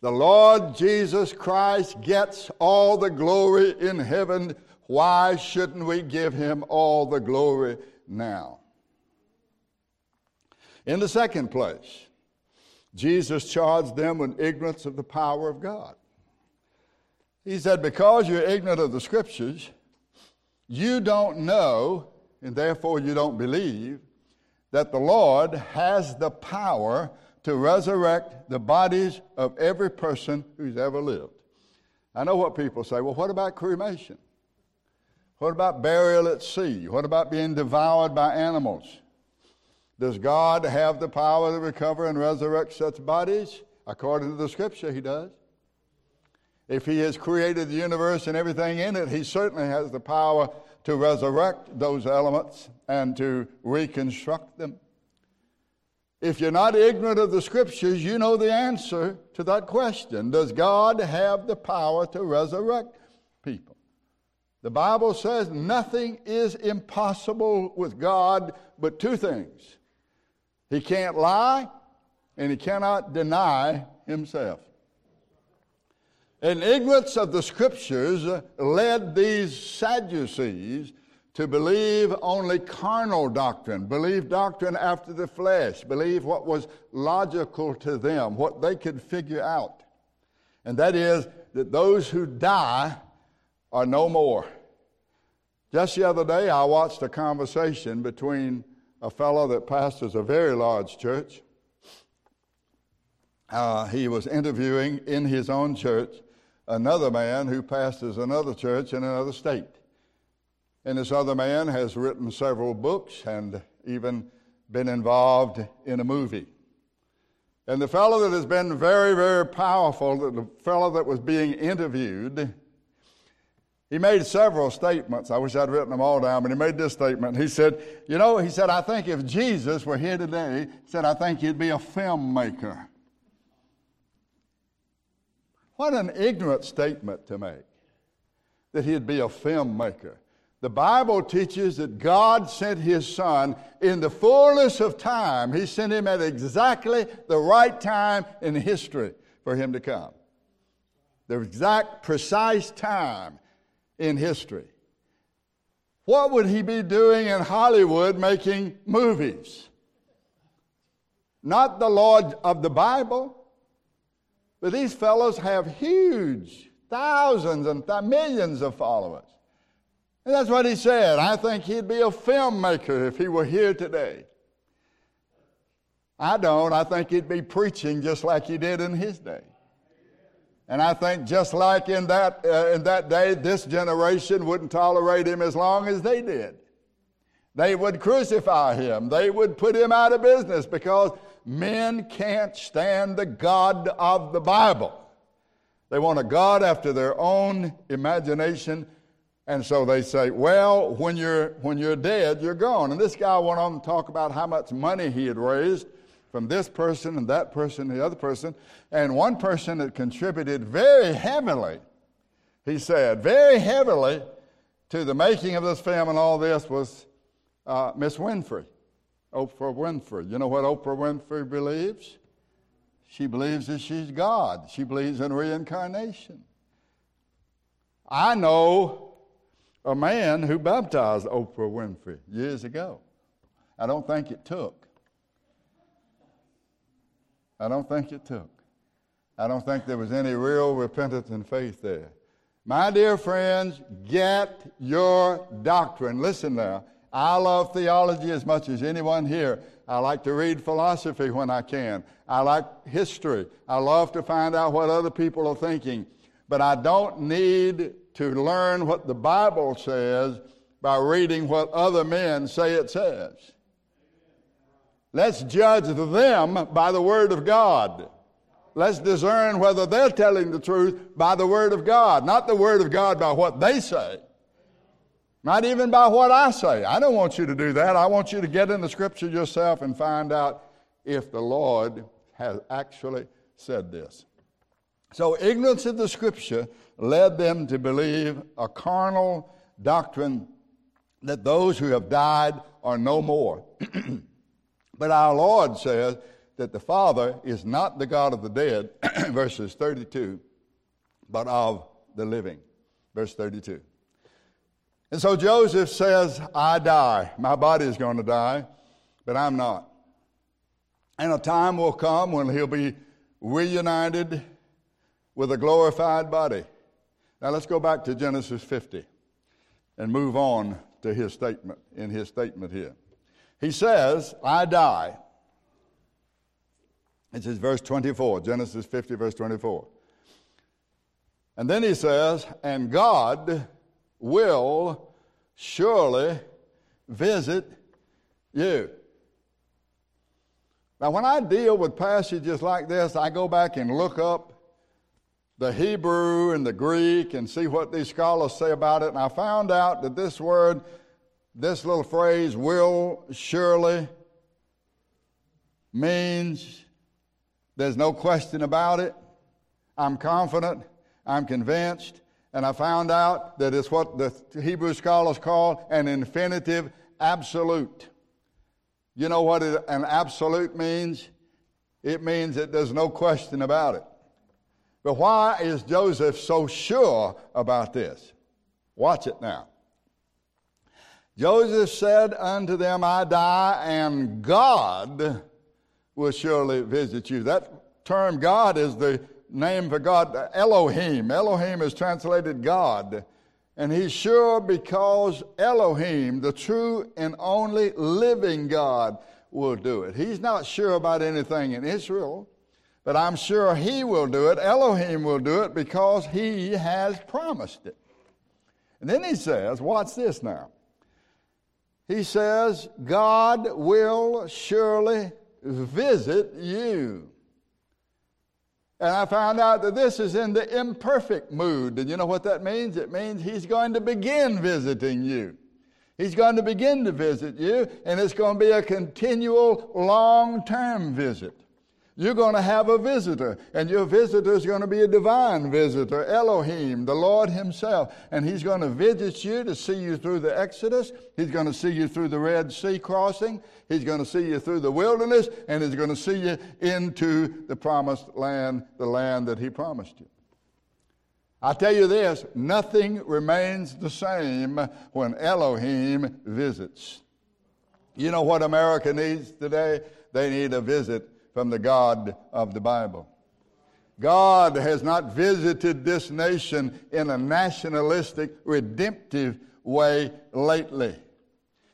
The Lord Jesus Christ gets all the glory in heaven. Why shouldn't we give him all the glory now? In the second place, Jesus charged them with ignorance of the power of God. He said, Because you're ignorant of the scriptures, you don't know, and therefore you don't believe, that the Lord has the power to resurrect the bodies of every person who's ever lived. I know what people say. Well, what about cremation? What about burial at sea? What about being devoured by animals? Does God have the power to recover and resurrect such bodies? According to the scripture, He does. If He has created the universe and everything in it, He certainly has the power to resurrect those elements and to reconstruct them. If you're not ignorant of the scriptures, you know the answer to that question. Does God have the power to resurrect people? The Bible says nothing is impossible with God but two things He can't lie, and He cannot deny Himself. And ignorance of the scriptures uh, led these Sadducees to believe only carnal doctrine, believe doctrine after the flesh, believe what was logical to them, what they could figure out. And that is that those who die are no more. Just the other day, I watched a conversation between a fellow that pastors a very large church. Uh, he was interviewing in his own church another man who pastors another church in another state. And this other man has written several books and even been involved in a movie. And the fellow that has been very, very powerful, the fellow that was being interviewed, he made several statements. I wish I'd written them all down, but he made this statement. He said, You know, he said, I think if Jesus were here today, he said, I think he'd be a filmmaker. What an ignorant statement to make that he'd be a filmmaker. The Bible teaches that God sent His Son in the fullness of time. He sent Him at exactly the right time in history for Him to come. The exact, precise time in history what would he be doing in Hollywood making movies? Not the Lord of the Bible, but these fellows have huge, thousands and th- millions of followers. And that's what he said. I think he'd be a filmmaker if he were here today. I don't. I think he'd be preaching just like he did in his day. And I think just like in that, uh, in that day, this generation wouldn't tolerate him as long as they did. They would crucify him. They would put him out of business because men can't stand the God of the Bible. They want a God after their own imagination. And so they say, well, when you're, when you're dead, you're gone. And this guy went on to talk about how much money he had raised from this person and that person and the other person. And one person that contributed very heavily, he said, very heavily to the making of this film and all this was uh, Miss Winfrey, Oprah Winfrey. You know what Oprah Winfrey believes? She believes that she's God. She believes in reincarnation. I know a man who baptized Oprah Winfrey years ago. I don't think it took. I don't think it took. I don't think there was any real repentance and faith there. My dear friends, get your doctrine. Listen now. I love theology as much as anyone here. I like to read philosophy when I can. I like history. I love to find out what other people are thinking. But I don't need to learn what the Bible says by reading what other men say it says. Let's judge them by the Word of God. Let's discern whether they're telling the truth by the Word of God, not the Word of God by what they say, not even by what I say. I don't want you to do that. I want you to get in the Scripture yourself and find out if the Lord has actually said this. So, ignorance of the Scripture led them to believe a carnal doctrine that those who have died are no more. But our Lord says that the Father is not the God of the dead, verses 32, but of the living, verse 32. And so Joseph says, I die. My body is going to die, but I'm not. And a time will come when he'll be reunited with a glorified body. Now let's go back to Genesis 50 and move on to his statement, in his statement here. He says, I die. It says verse 24, Genesis 50, verse 24. And then he says, and God will surely visit you. Now, when I deal with passages like this, I go back and look up the Hebrew and the Greek and see what these scholars say about it. And I found out that this word this little phrase, will surely, means there's no question about it. I'm confident, I'm convinced, and I found out that it's what the Hebrew scholars call an infinitive absolute. You know what an absolute means? It means that there's no question about it. But why is Joseph so sure about this? Watch it now. Joseph said unto them, I die, and God will surely visit you. That term God is the name for God, Elohim. Elohim is translated God. And he's sure because Elohim, the true and only living God, will do it. He's not sure about anything in Israel, but I'm sure he will do it. Elohim will do it because he has promised it. And then he says, watch this now he says, God will surely visit you. And I found out that this is in the imperfect mood. And you know what that means? It means he's going to begin visiting you. He's going to begin to visit you, and it's going to be a continual long term visit. You're going to have a visitor, and your visitor is going to be a divine visitor, Elohim, the Lord Himself. And He's going to visit you to see you through the Exodus. He's going to see you through the Red Sea crossing. He's going to see you through the wilderness, and He's going to see you into the promised land, the land that He promised you. I tell you this nothing remains the same when Elohim visits. You know what America needs today? They need a visit from the God of the Bible. God has not visited this nation in a nationalistic, redemptive way lately.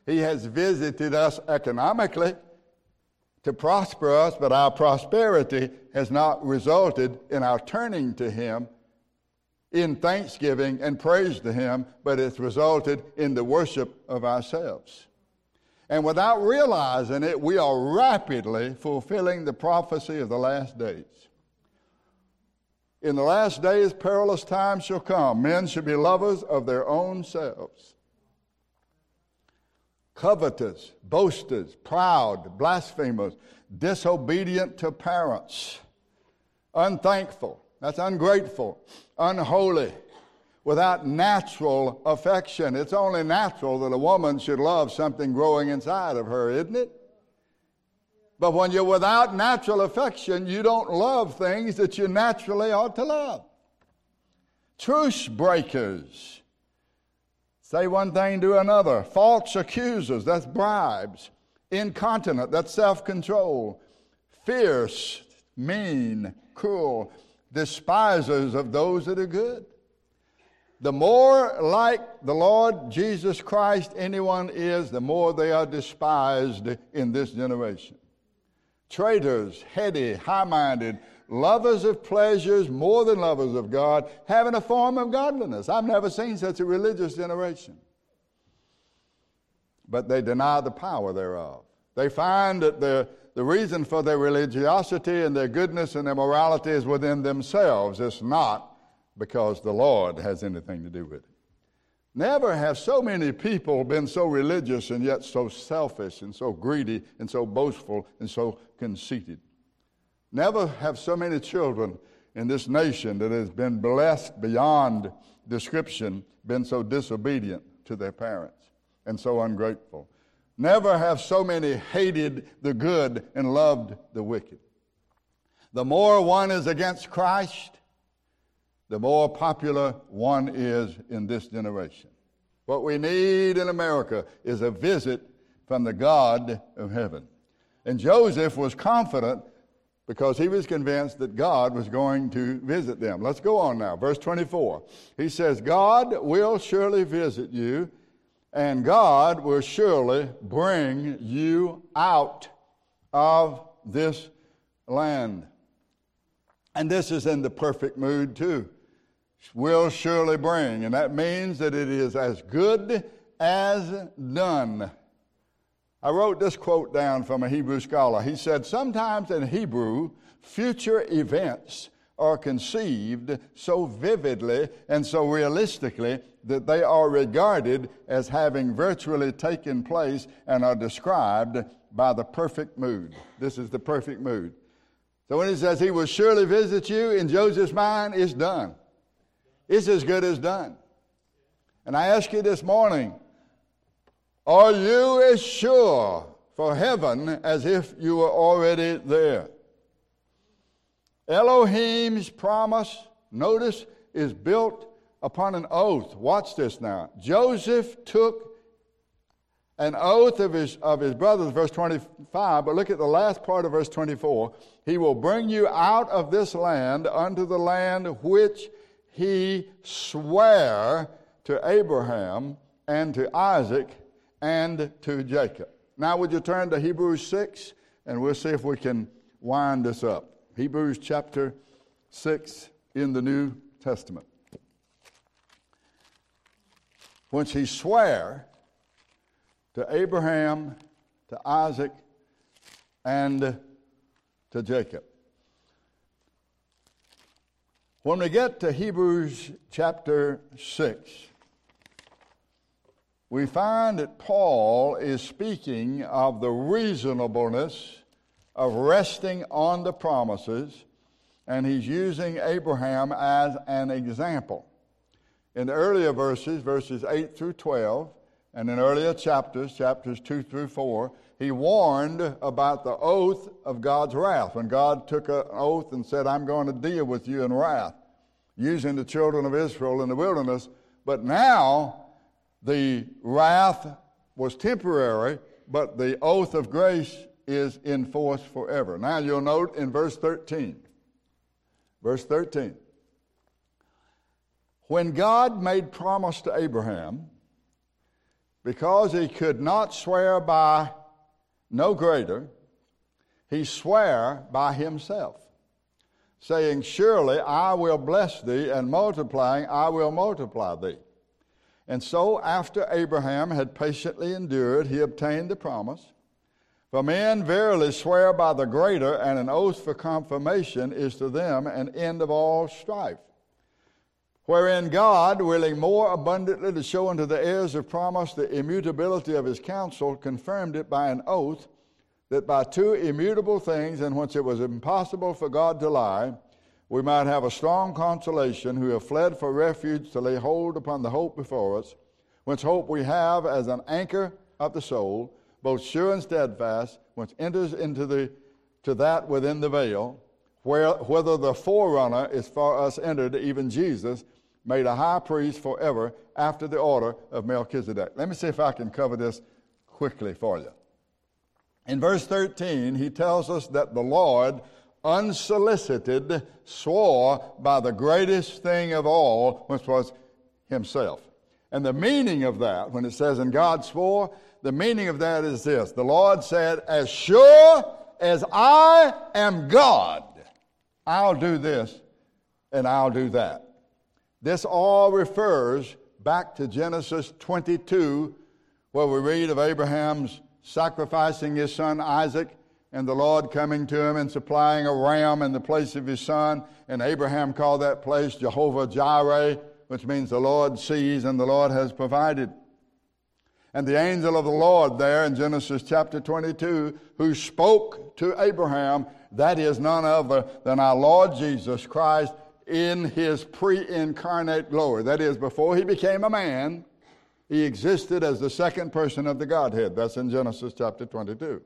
He has visited us economically to prosper us, but our prosperity has not resulted in our turning to Him in thanksgiving and praise to Him, but it's resulted in the worship of ourselves. And without realizing it, we are rapidly fulfilling the prophecy of the last days. In the last days, perilous times shall come. Men shall be lovers of their own selves, covetous, boasters, proud, blasphemers, disobedient to parents, unthankful, that's ungrateful, unholy, without natural affection. It's only natural that a woman should love something growing inside of her, isn't it? But when you're without natural affection, you don't love things that you naturally ought to love. Truce breakers. Say one thing, do another. False accusers, that's bribes. Incontinent, that's self control. Fierce, mean, cruel. Despisers of those that are good. The more like the Lord Jesus Christ anyone is, the more they are despised in this generation traitors, heady, high minded, lovers of pleasures more than lovers of God, having a form of godliness. I've never seen such a religious generation. But they deny the power thereof. They find that the, the reason for their religiosity and their goodness and their morality is within themselves. It's not because the Lord has anything to do with it. Never have so many people been so religious and yet so selfish and so greedy and so boastful and so conceited. Never have so many children in this nation that has been blessed beyond description been so disobedient to their parents and so ungrateful. Never have so many hated the good and loved the wicked. The more one is against Christ, the more popular one is in this generation. What we need in America is a visit from the God of heaven. And Joseph was confident because he was convinced that God was going to visit them. Let's go on now. Verse 24. He says, God will surely visit you, and God will surely bring you out of this land. And this is in the perfect mood, too will surely bring. And that means that it is as good as done. I wrote this quote down from a Hebrew scholar. He said, Sometimes in Hebrew, future events are conceived so vividly and so realistically that they are regarded as having virtually taken place and are described by the perfect mood. This is the perfect mood. So when he says he will surely visit you, in Joseph's mind, it's done. It's as good as done. And I ask you this morning are you as sure for heaven as if you were already there? Elohim's promise, notice, is built upon an oath. Watch this now. Joseph took an oath of his, of his brothers, verse 25, but look at the last part of verse 24. He will bring you out of this land unto the land which he swore to Abraham and to Isaac and to Jacob. Now, would you turn to Hebrews 6 and we'll see if we can wind this up. Hebrews chapter 6 in the New Testament. Which he swore to Abraham, to Isaac, and to Jacob. When we get to Hebrews chapter 6, we find that Paul is speaking of the reasonableness of resting on the promises, and he's using Abraham as an example. In the earlier verses, verses 8 through 12, and in earlier chapters, chapters 2 through 4, he warned about the oath of God's wrath. When God took an oath and said, I'm going to deal with you in wrath. using the children of Israel in the wilderness. But now the wrath was temporary, but the oath of grace is in force forever. Now you'll note in verse 13, verse 13, when God made promise to Abraham, because he could not swear by no greater, he sware by himself, saying, Surely I will bless thee, and multiplying I will multiply thee. And so, after Abraham had patiently endured, he obtained the promise. For men verily swear by the greater, and an oath for confirmation is to them an end of all strife wherein God, willing more abundantly to show unto the heirs of promise the immutability of his counsel, confirmed it by an oath, that by two immutable things in which it was impossible for God to lie, we might have a strong consolation who have fled for refuge to lay hold upon the hope before us, which hope we have as an anchor of the soul, both sure and steadfast, which enters into the to that within the veil, where, whether the forerunner is for us entered, even Jesus, made a high priest forever after the order of Melchizedek. Let me see if I can cover this quickly for you. In verse 13, he tells us that the Lord, unsolicited, swore by the greatest thing of all, which was himself. And the meaning of that, when it says, and God swore, the meaning of that is this The Lord said, As sure as I am God, I'll do this and I'll do that. This all refers back to Genesis 22, where we read of Abraham's sacrificing his son Isaac and the Lord coming to him and supplying a ram in the place of his son. And Abraham called that place Jehovah Jireh, which means the Lord sees and the Lord has provided. And the angel of the Lord, there in Genesis chapter 22, who spoke to Abraham, that is none other than our Lord Jesus Christ in his pre incarnate glory. That is, before he became a man, he existed as the second person of the Godhead. That's in Genesis chapter 22.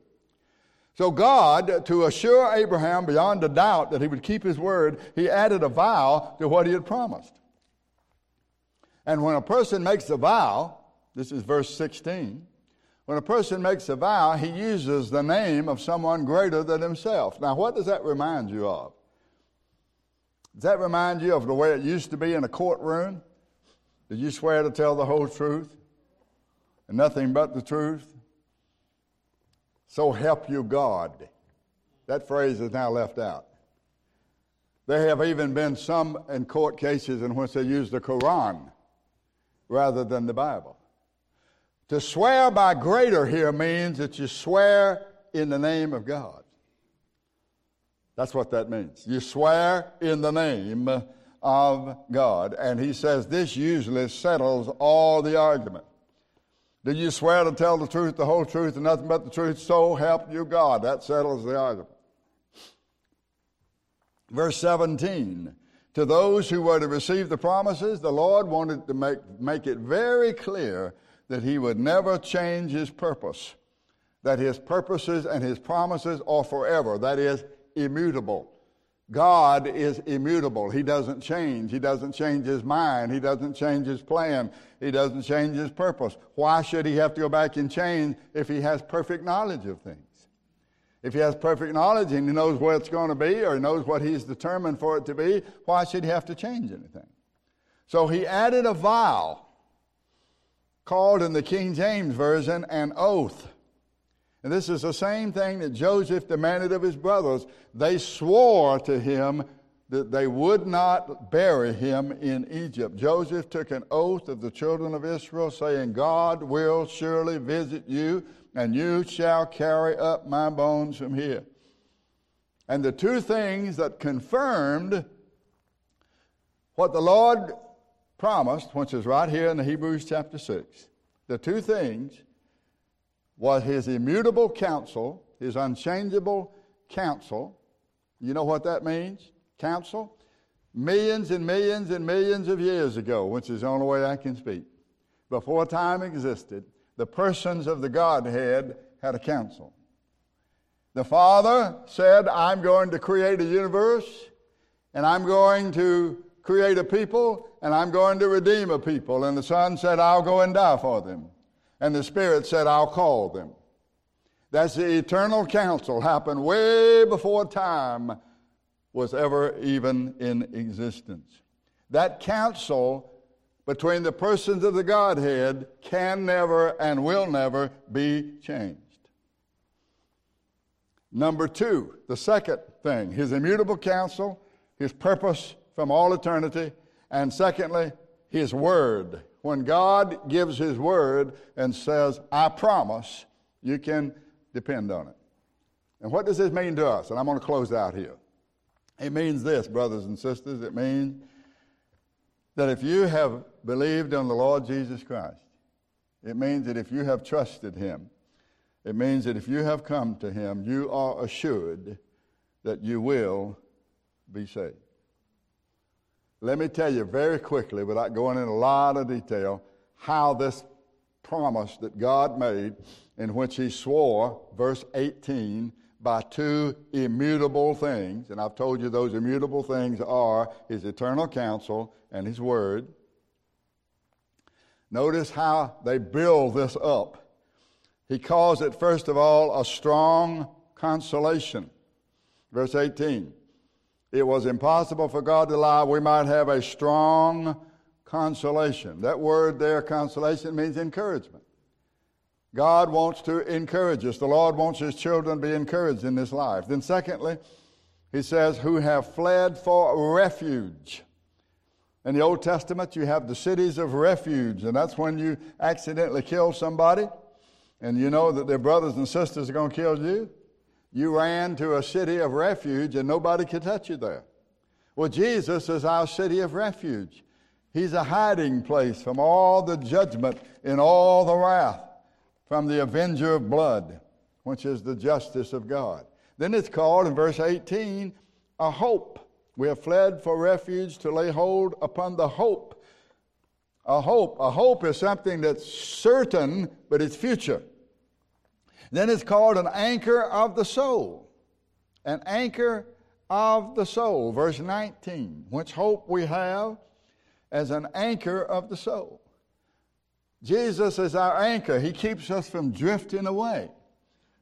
So, God, to assure Abraham beyond a doubt that he would keep his word, he added a vow to what he had promised. And when a person makes a vow, this is verse 16, when a person makes a vow, he uses the name of someone greater than himself. Now, what does that remind you of? Does that remind you of the way it used to be in a courtroom? Did you swear to tell the whole truth and nothing but the truth? So help you God. That phrase is now left out. There have even been some in court cases in which they use the Quran rather than the Bible. To swear by greater here means that you swear in the name of God. That's what that means. You swear in the name of God. And he says this usually settles all the argument. Do you swear to tell the truth, the whole truth, and nothing but the truth? So help you God. That settles the argument. Verse 17 To those who were to receive the promises, the Lord wanted to make, make it very clear that he would never change his purpose, that his purposes and his promises are forever. That is, immutable. God is immutable. He doesn't change. He doesn't change his mind. He doesn't change his plan. He doesn't change his purpose. Why should he have to go back and change if he has perfect knowledge of things? If he has perfect knowledge and he knows where it's going to be or he knows what he's determined for it to be, why should he have to change anything? So he added a vow called in the King James Version an oath. And this is the same thing that Joseph demanded of his brothers. They swore to him that they would not bury him in Egypt. Joseph took an oath of the children of Israel, saying, God will surely visit you, and you shall carry up my bones from here. And the two things that confirmed what the Lord promised, which is right here in the Hebrews chapter 6, the two things was his immutable counsel, his unchangeable counsel. You know what that means? Counsel? Millions and millions and millions of years ago, which is the only way I can speak. Before time existed, the persons of the Godhead had a counsel. The Father said, I'm going to create a universe, and I'm going to create a people and I'm going to redeem a people. And the Son said, I'll go and die for them. And the Spirit said, I'll call them. That's the eternal counsel happened way before time was ever even in existence. That counsel between the persons of the Godhead can never and will never be changed. Number two, the second thing, his immutable counsel, his purpose from all eternity, and secondly, his word. When God gives his word and says, I promise, you can depend on it. And what does this mean to us? And I'm going to close out here. It means this, brothers and sisters. It means that if you have believed on the Lord Jesus Christ, it means that if you have trusted Him, it means that if you have come to Him, you are assured that you will be saved. Let me tell you very quickly, without going in a lot of detail, how this promise that God made, in which He swore, verse 18, by two immutable things. And I've told you those immutable things are His eternal counsel and His Word. Notice how they build this up. He calls it, first of all, a strong consolation. Verse 18 It was impossible for God to lie. We might have a strong consolation. That word there, consolation, means encouragement. God wants to encourage us. The Lord wants His children to be encouraged in this life. Then, secondly, He says, who have fled for refuge. In the Old Testament, you have the cities of refuge, and that's when you accidentally kill somebody and you know that their brothers and sisters are going to kill you. You ran to a city of refuge and nobody could touch you there. Well, Jesus is our city of refuge. He's a hiding place from all the judgment and all the wrath from the avenger of blood, which is the justice of God. Then it's called in verse 18 a hope. We have fled for refuge to lay hold upon the hope. A hope. A hope is something that's certain, but it's future. Then it's called an anchor of the soul. An anchor of the soul. Verse 19. Which hope we have as an anchor of the soul. Jesus is our anchor. He keeps us from drifting away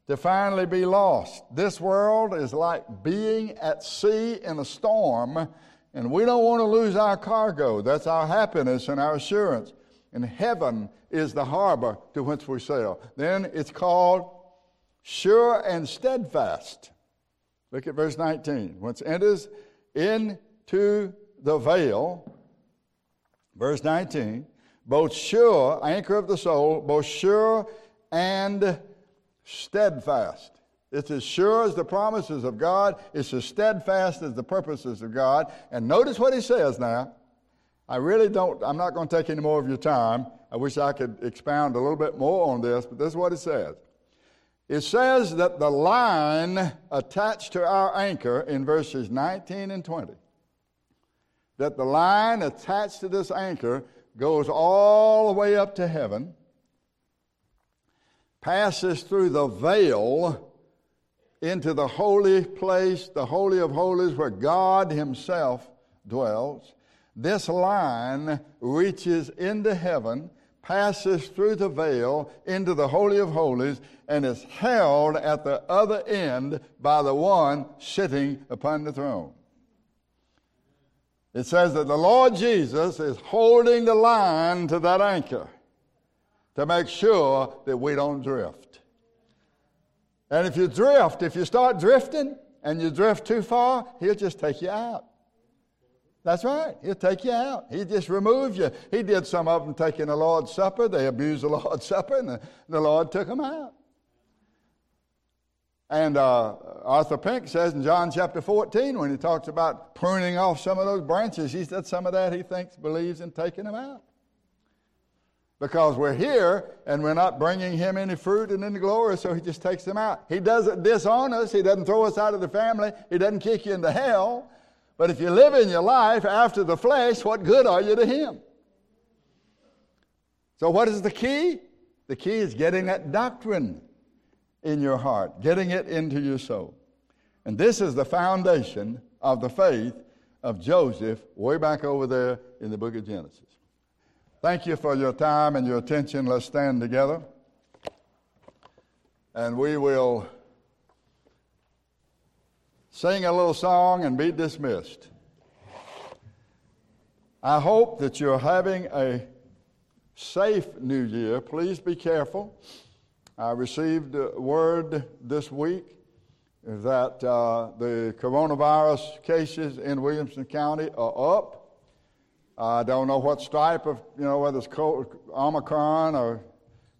to finally be lost. This world is like being at sea in a storm, and we don't want to lose our cargo. That's our happiness and our assurance. And heaven is the harbor to which we sail. Then it's called sure and steadfast. Look at verse 19. Once enters into the veil, verse 19, both sure, anchor of the soul, both sure and steadfast. It's as sure as the promises of God, it's as steadfast as the purposes of God. And notice what he says now. I really don't, I'm not going to take any more of your time. I wish I could expound a little bit more on this, but this is what it says. It says that the line attached to our anchor in verses 19 and 20, that the line attached to this anchor goes all the way up to heaven, passes through the veil into the holy place, the Holy of Holies, where God Himself dwells. This line reaches into heaven, passes through the veil into the Holy of Holies, and is held at the other end by the one sitting upon the throne. It says that the Lord Jesus is holding the line to that anchor to make sure that we don't drift. And if you drift, if you start drifting and you drift too far, He'll just take you out. That's right. He'll take you out. He just removes you. He did some of them taking the Lord's Supper. They abused the Lord's Supper, and the, the Lord took them out. And uh, Arthur Pink says in John chapter 14, when he talks about pruning off some of those branches, he said some of that he thinks believes in taking them out. Because we're here and we're not bringing him any fruit and any glory, so he just takes them out. He doesn't disown us, he doesn't throw us out of the family, he doesn't kick you into hell. But if you live in your life after the flesh, what good are you to him? So, what is the key? The key is getting that doctrine in your heart, getting it into your soul. And this is the foundation of the faith of Joseph way back over there in the book of Genesis. Thank you for your time and your attention. Let's stand together. And we will sing a little song and be dismissed. I hope that you're having a safe new year. Please be careful. I received word this week that uh, the coronavirus cases in Williamson County are up. I don't know what stripe of, you know, whether it's Omicron or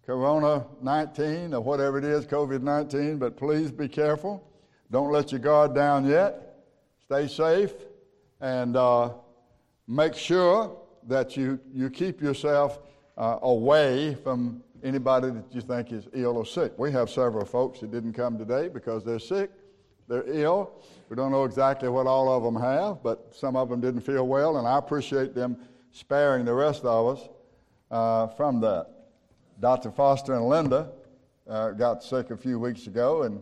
Corona 19 or whatever it is, COVID 19, but please be careful. Don't let your guard down yet. Stay safe and uh, make sure that you, you keep yourself uh, away from anybody that you think is ill or sick. We have several folks that didn't come today because they're sick, they're ill. We don't know exactly what all of them have, but some of them didn't feel well, and I appreciate them sparing the rest of us uh, from that. Dr. Foster and Linda uh, got sick a few weeks ago, and,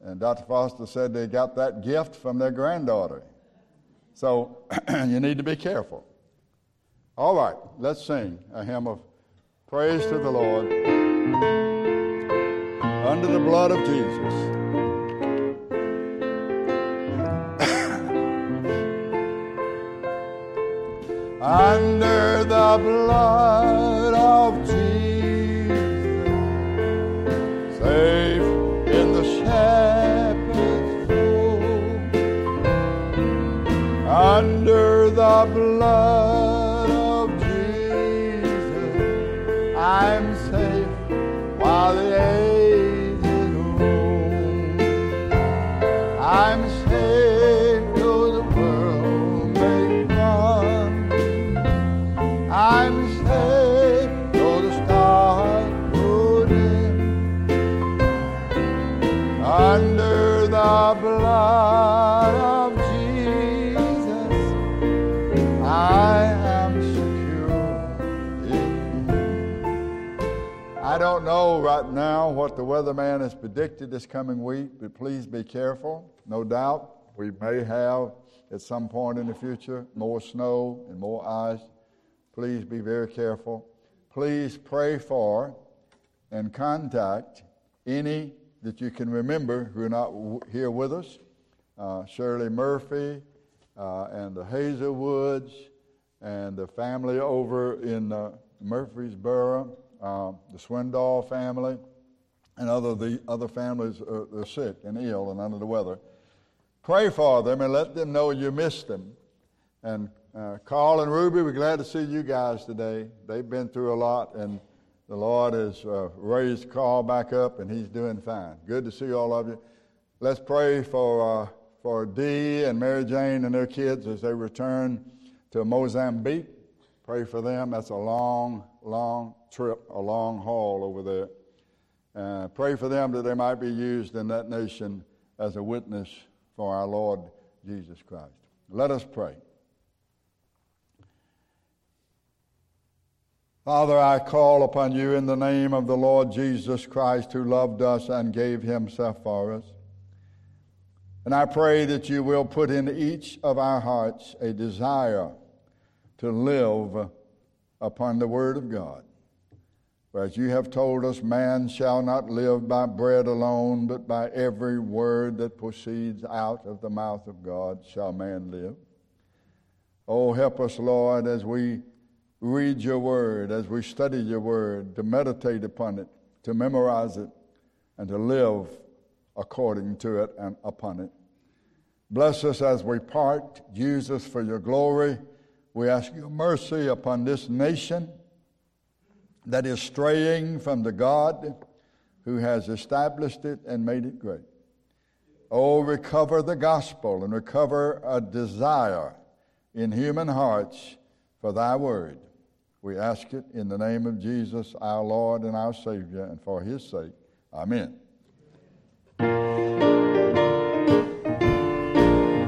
and Dr. Foster said they got that gift from their granddaughter. So you need to be careful. All right, let's sing a hymn of praise to the Lord. Under the blood of Jesus. Under the blood of Jesus, Under the now what the weatherman has predicted this coming week, but please be careful. No doubt we may have at some point in the future more snow and more ice. Please be very careful. Please pray for and contact any that you can remember who are not here with us. Uh, Shirley Murphy uh, and the Hazelwoods and the family over in uh, Murfreesboro uh, the Swindoll family, and other the other families are, are sick and ill and under the weather. Pray for them and let them know you miss them. And uh, Carl and Ruby, we're glad to see you guys today. They've been through a lot, and the Lord has uh, raised Carl back up, and he's doing fine. Good to see all of you. Let's pray for uh, for Dee and Mary Jane and their kids as they return to Mozambique. Pray for them. That's a long, long trip, a long haul over there. Uh, pray for them that they might be used in that nation as a witness for our Lord Jesus Christ. Let us pray. Father, I call upon you in the name of the Lord Jesus Christ who loved us and gave himself for us. And I pray that you will put in each of our hearts a desire to live upon the Word of God. For as you have told us, man shall not live by bread alone, but by every word that proceeds out of the mouth of God shall man live. Oh, help us, Lord, as we read your word, as we study your word, to meditate upon it, to memorize it, and to live according to it and upon it. Bless us as we part. Use us for your glory. We ask your mercy upon this nation that is straying from the God who has established it and made it great. Oh, recover the gospel and recover a desire in human hearts for thy word. We ask it in the name of Jesus, our Lord and our Savior, and for his sake. Amen.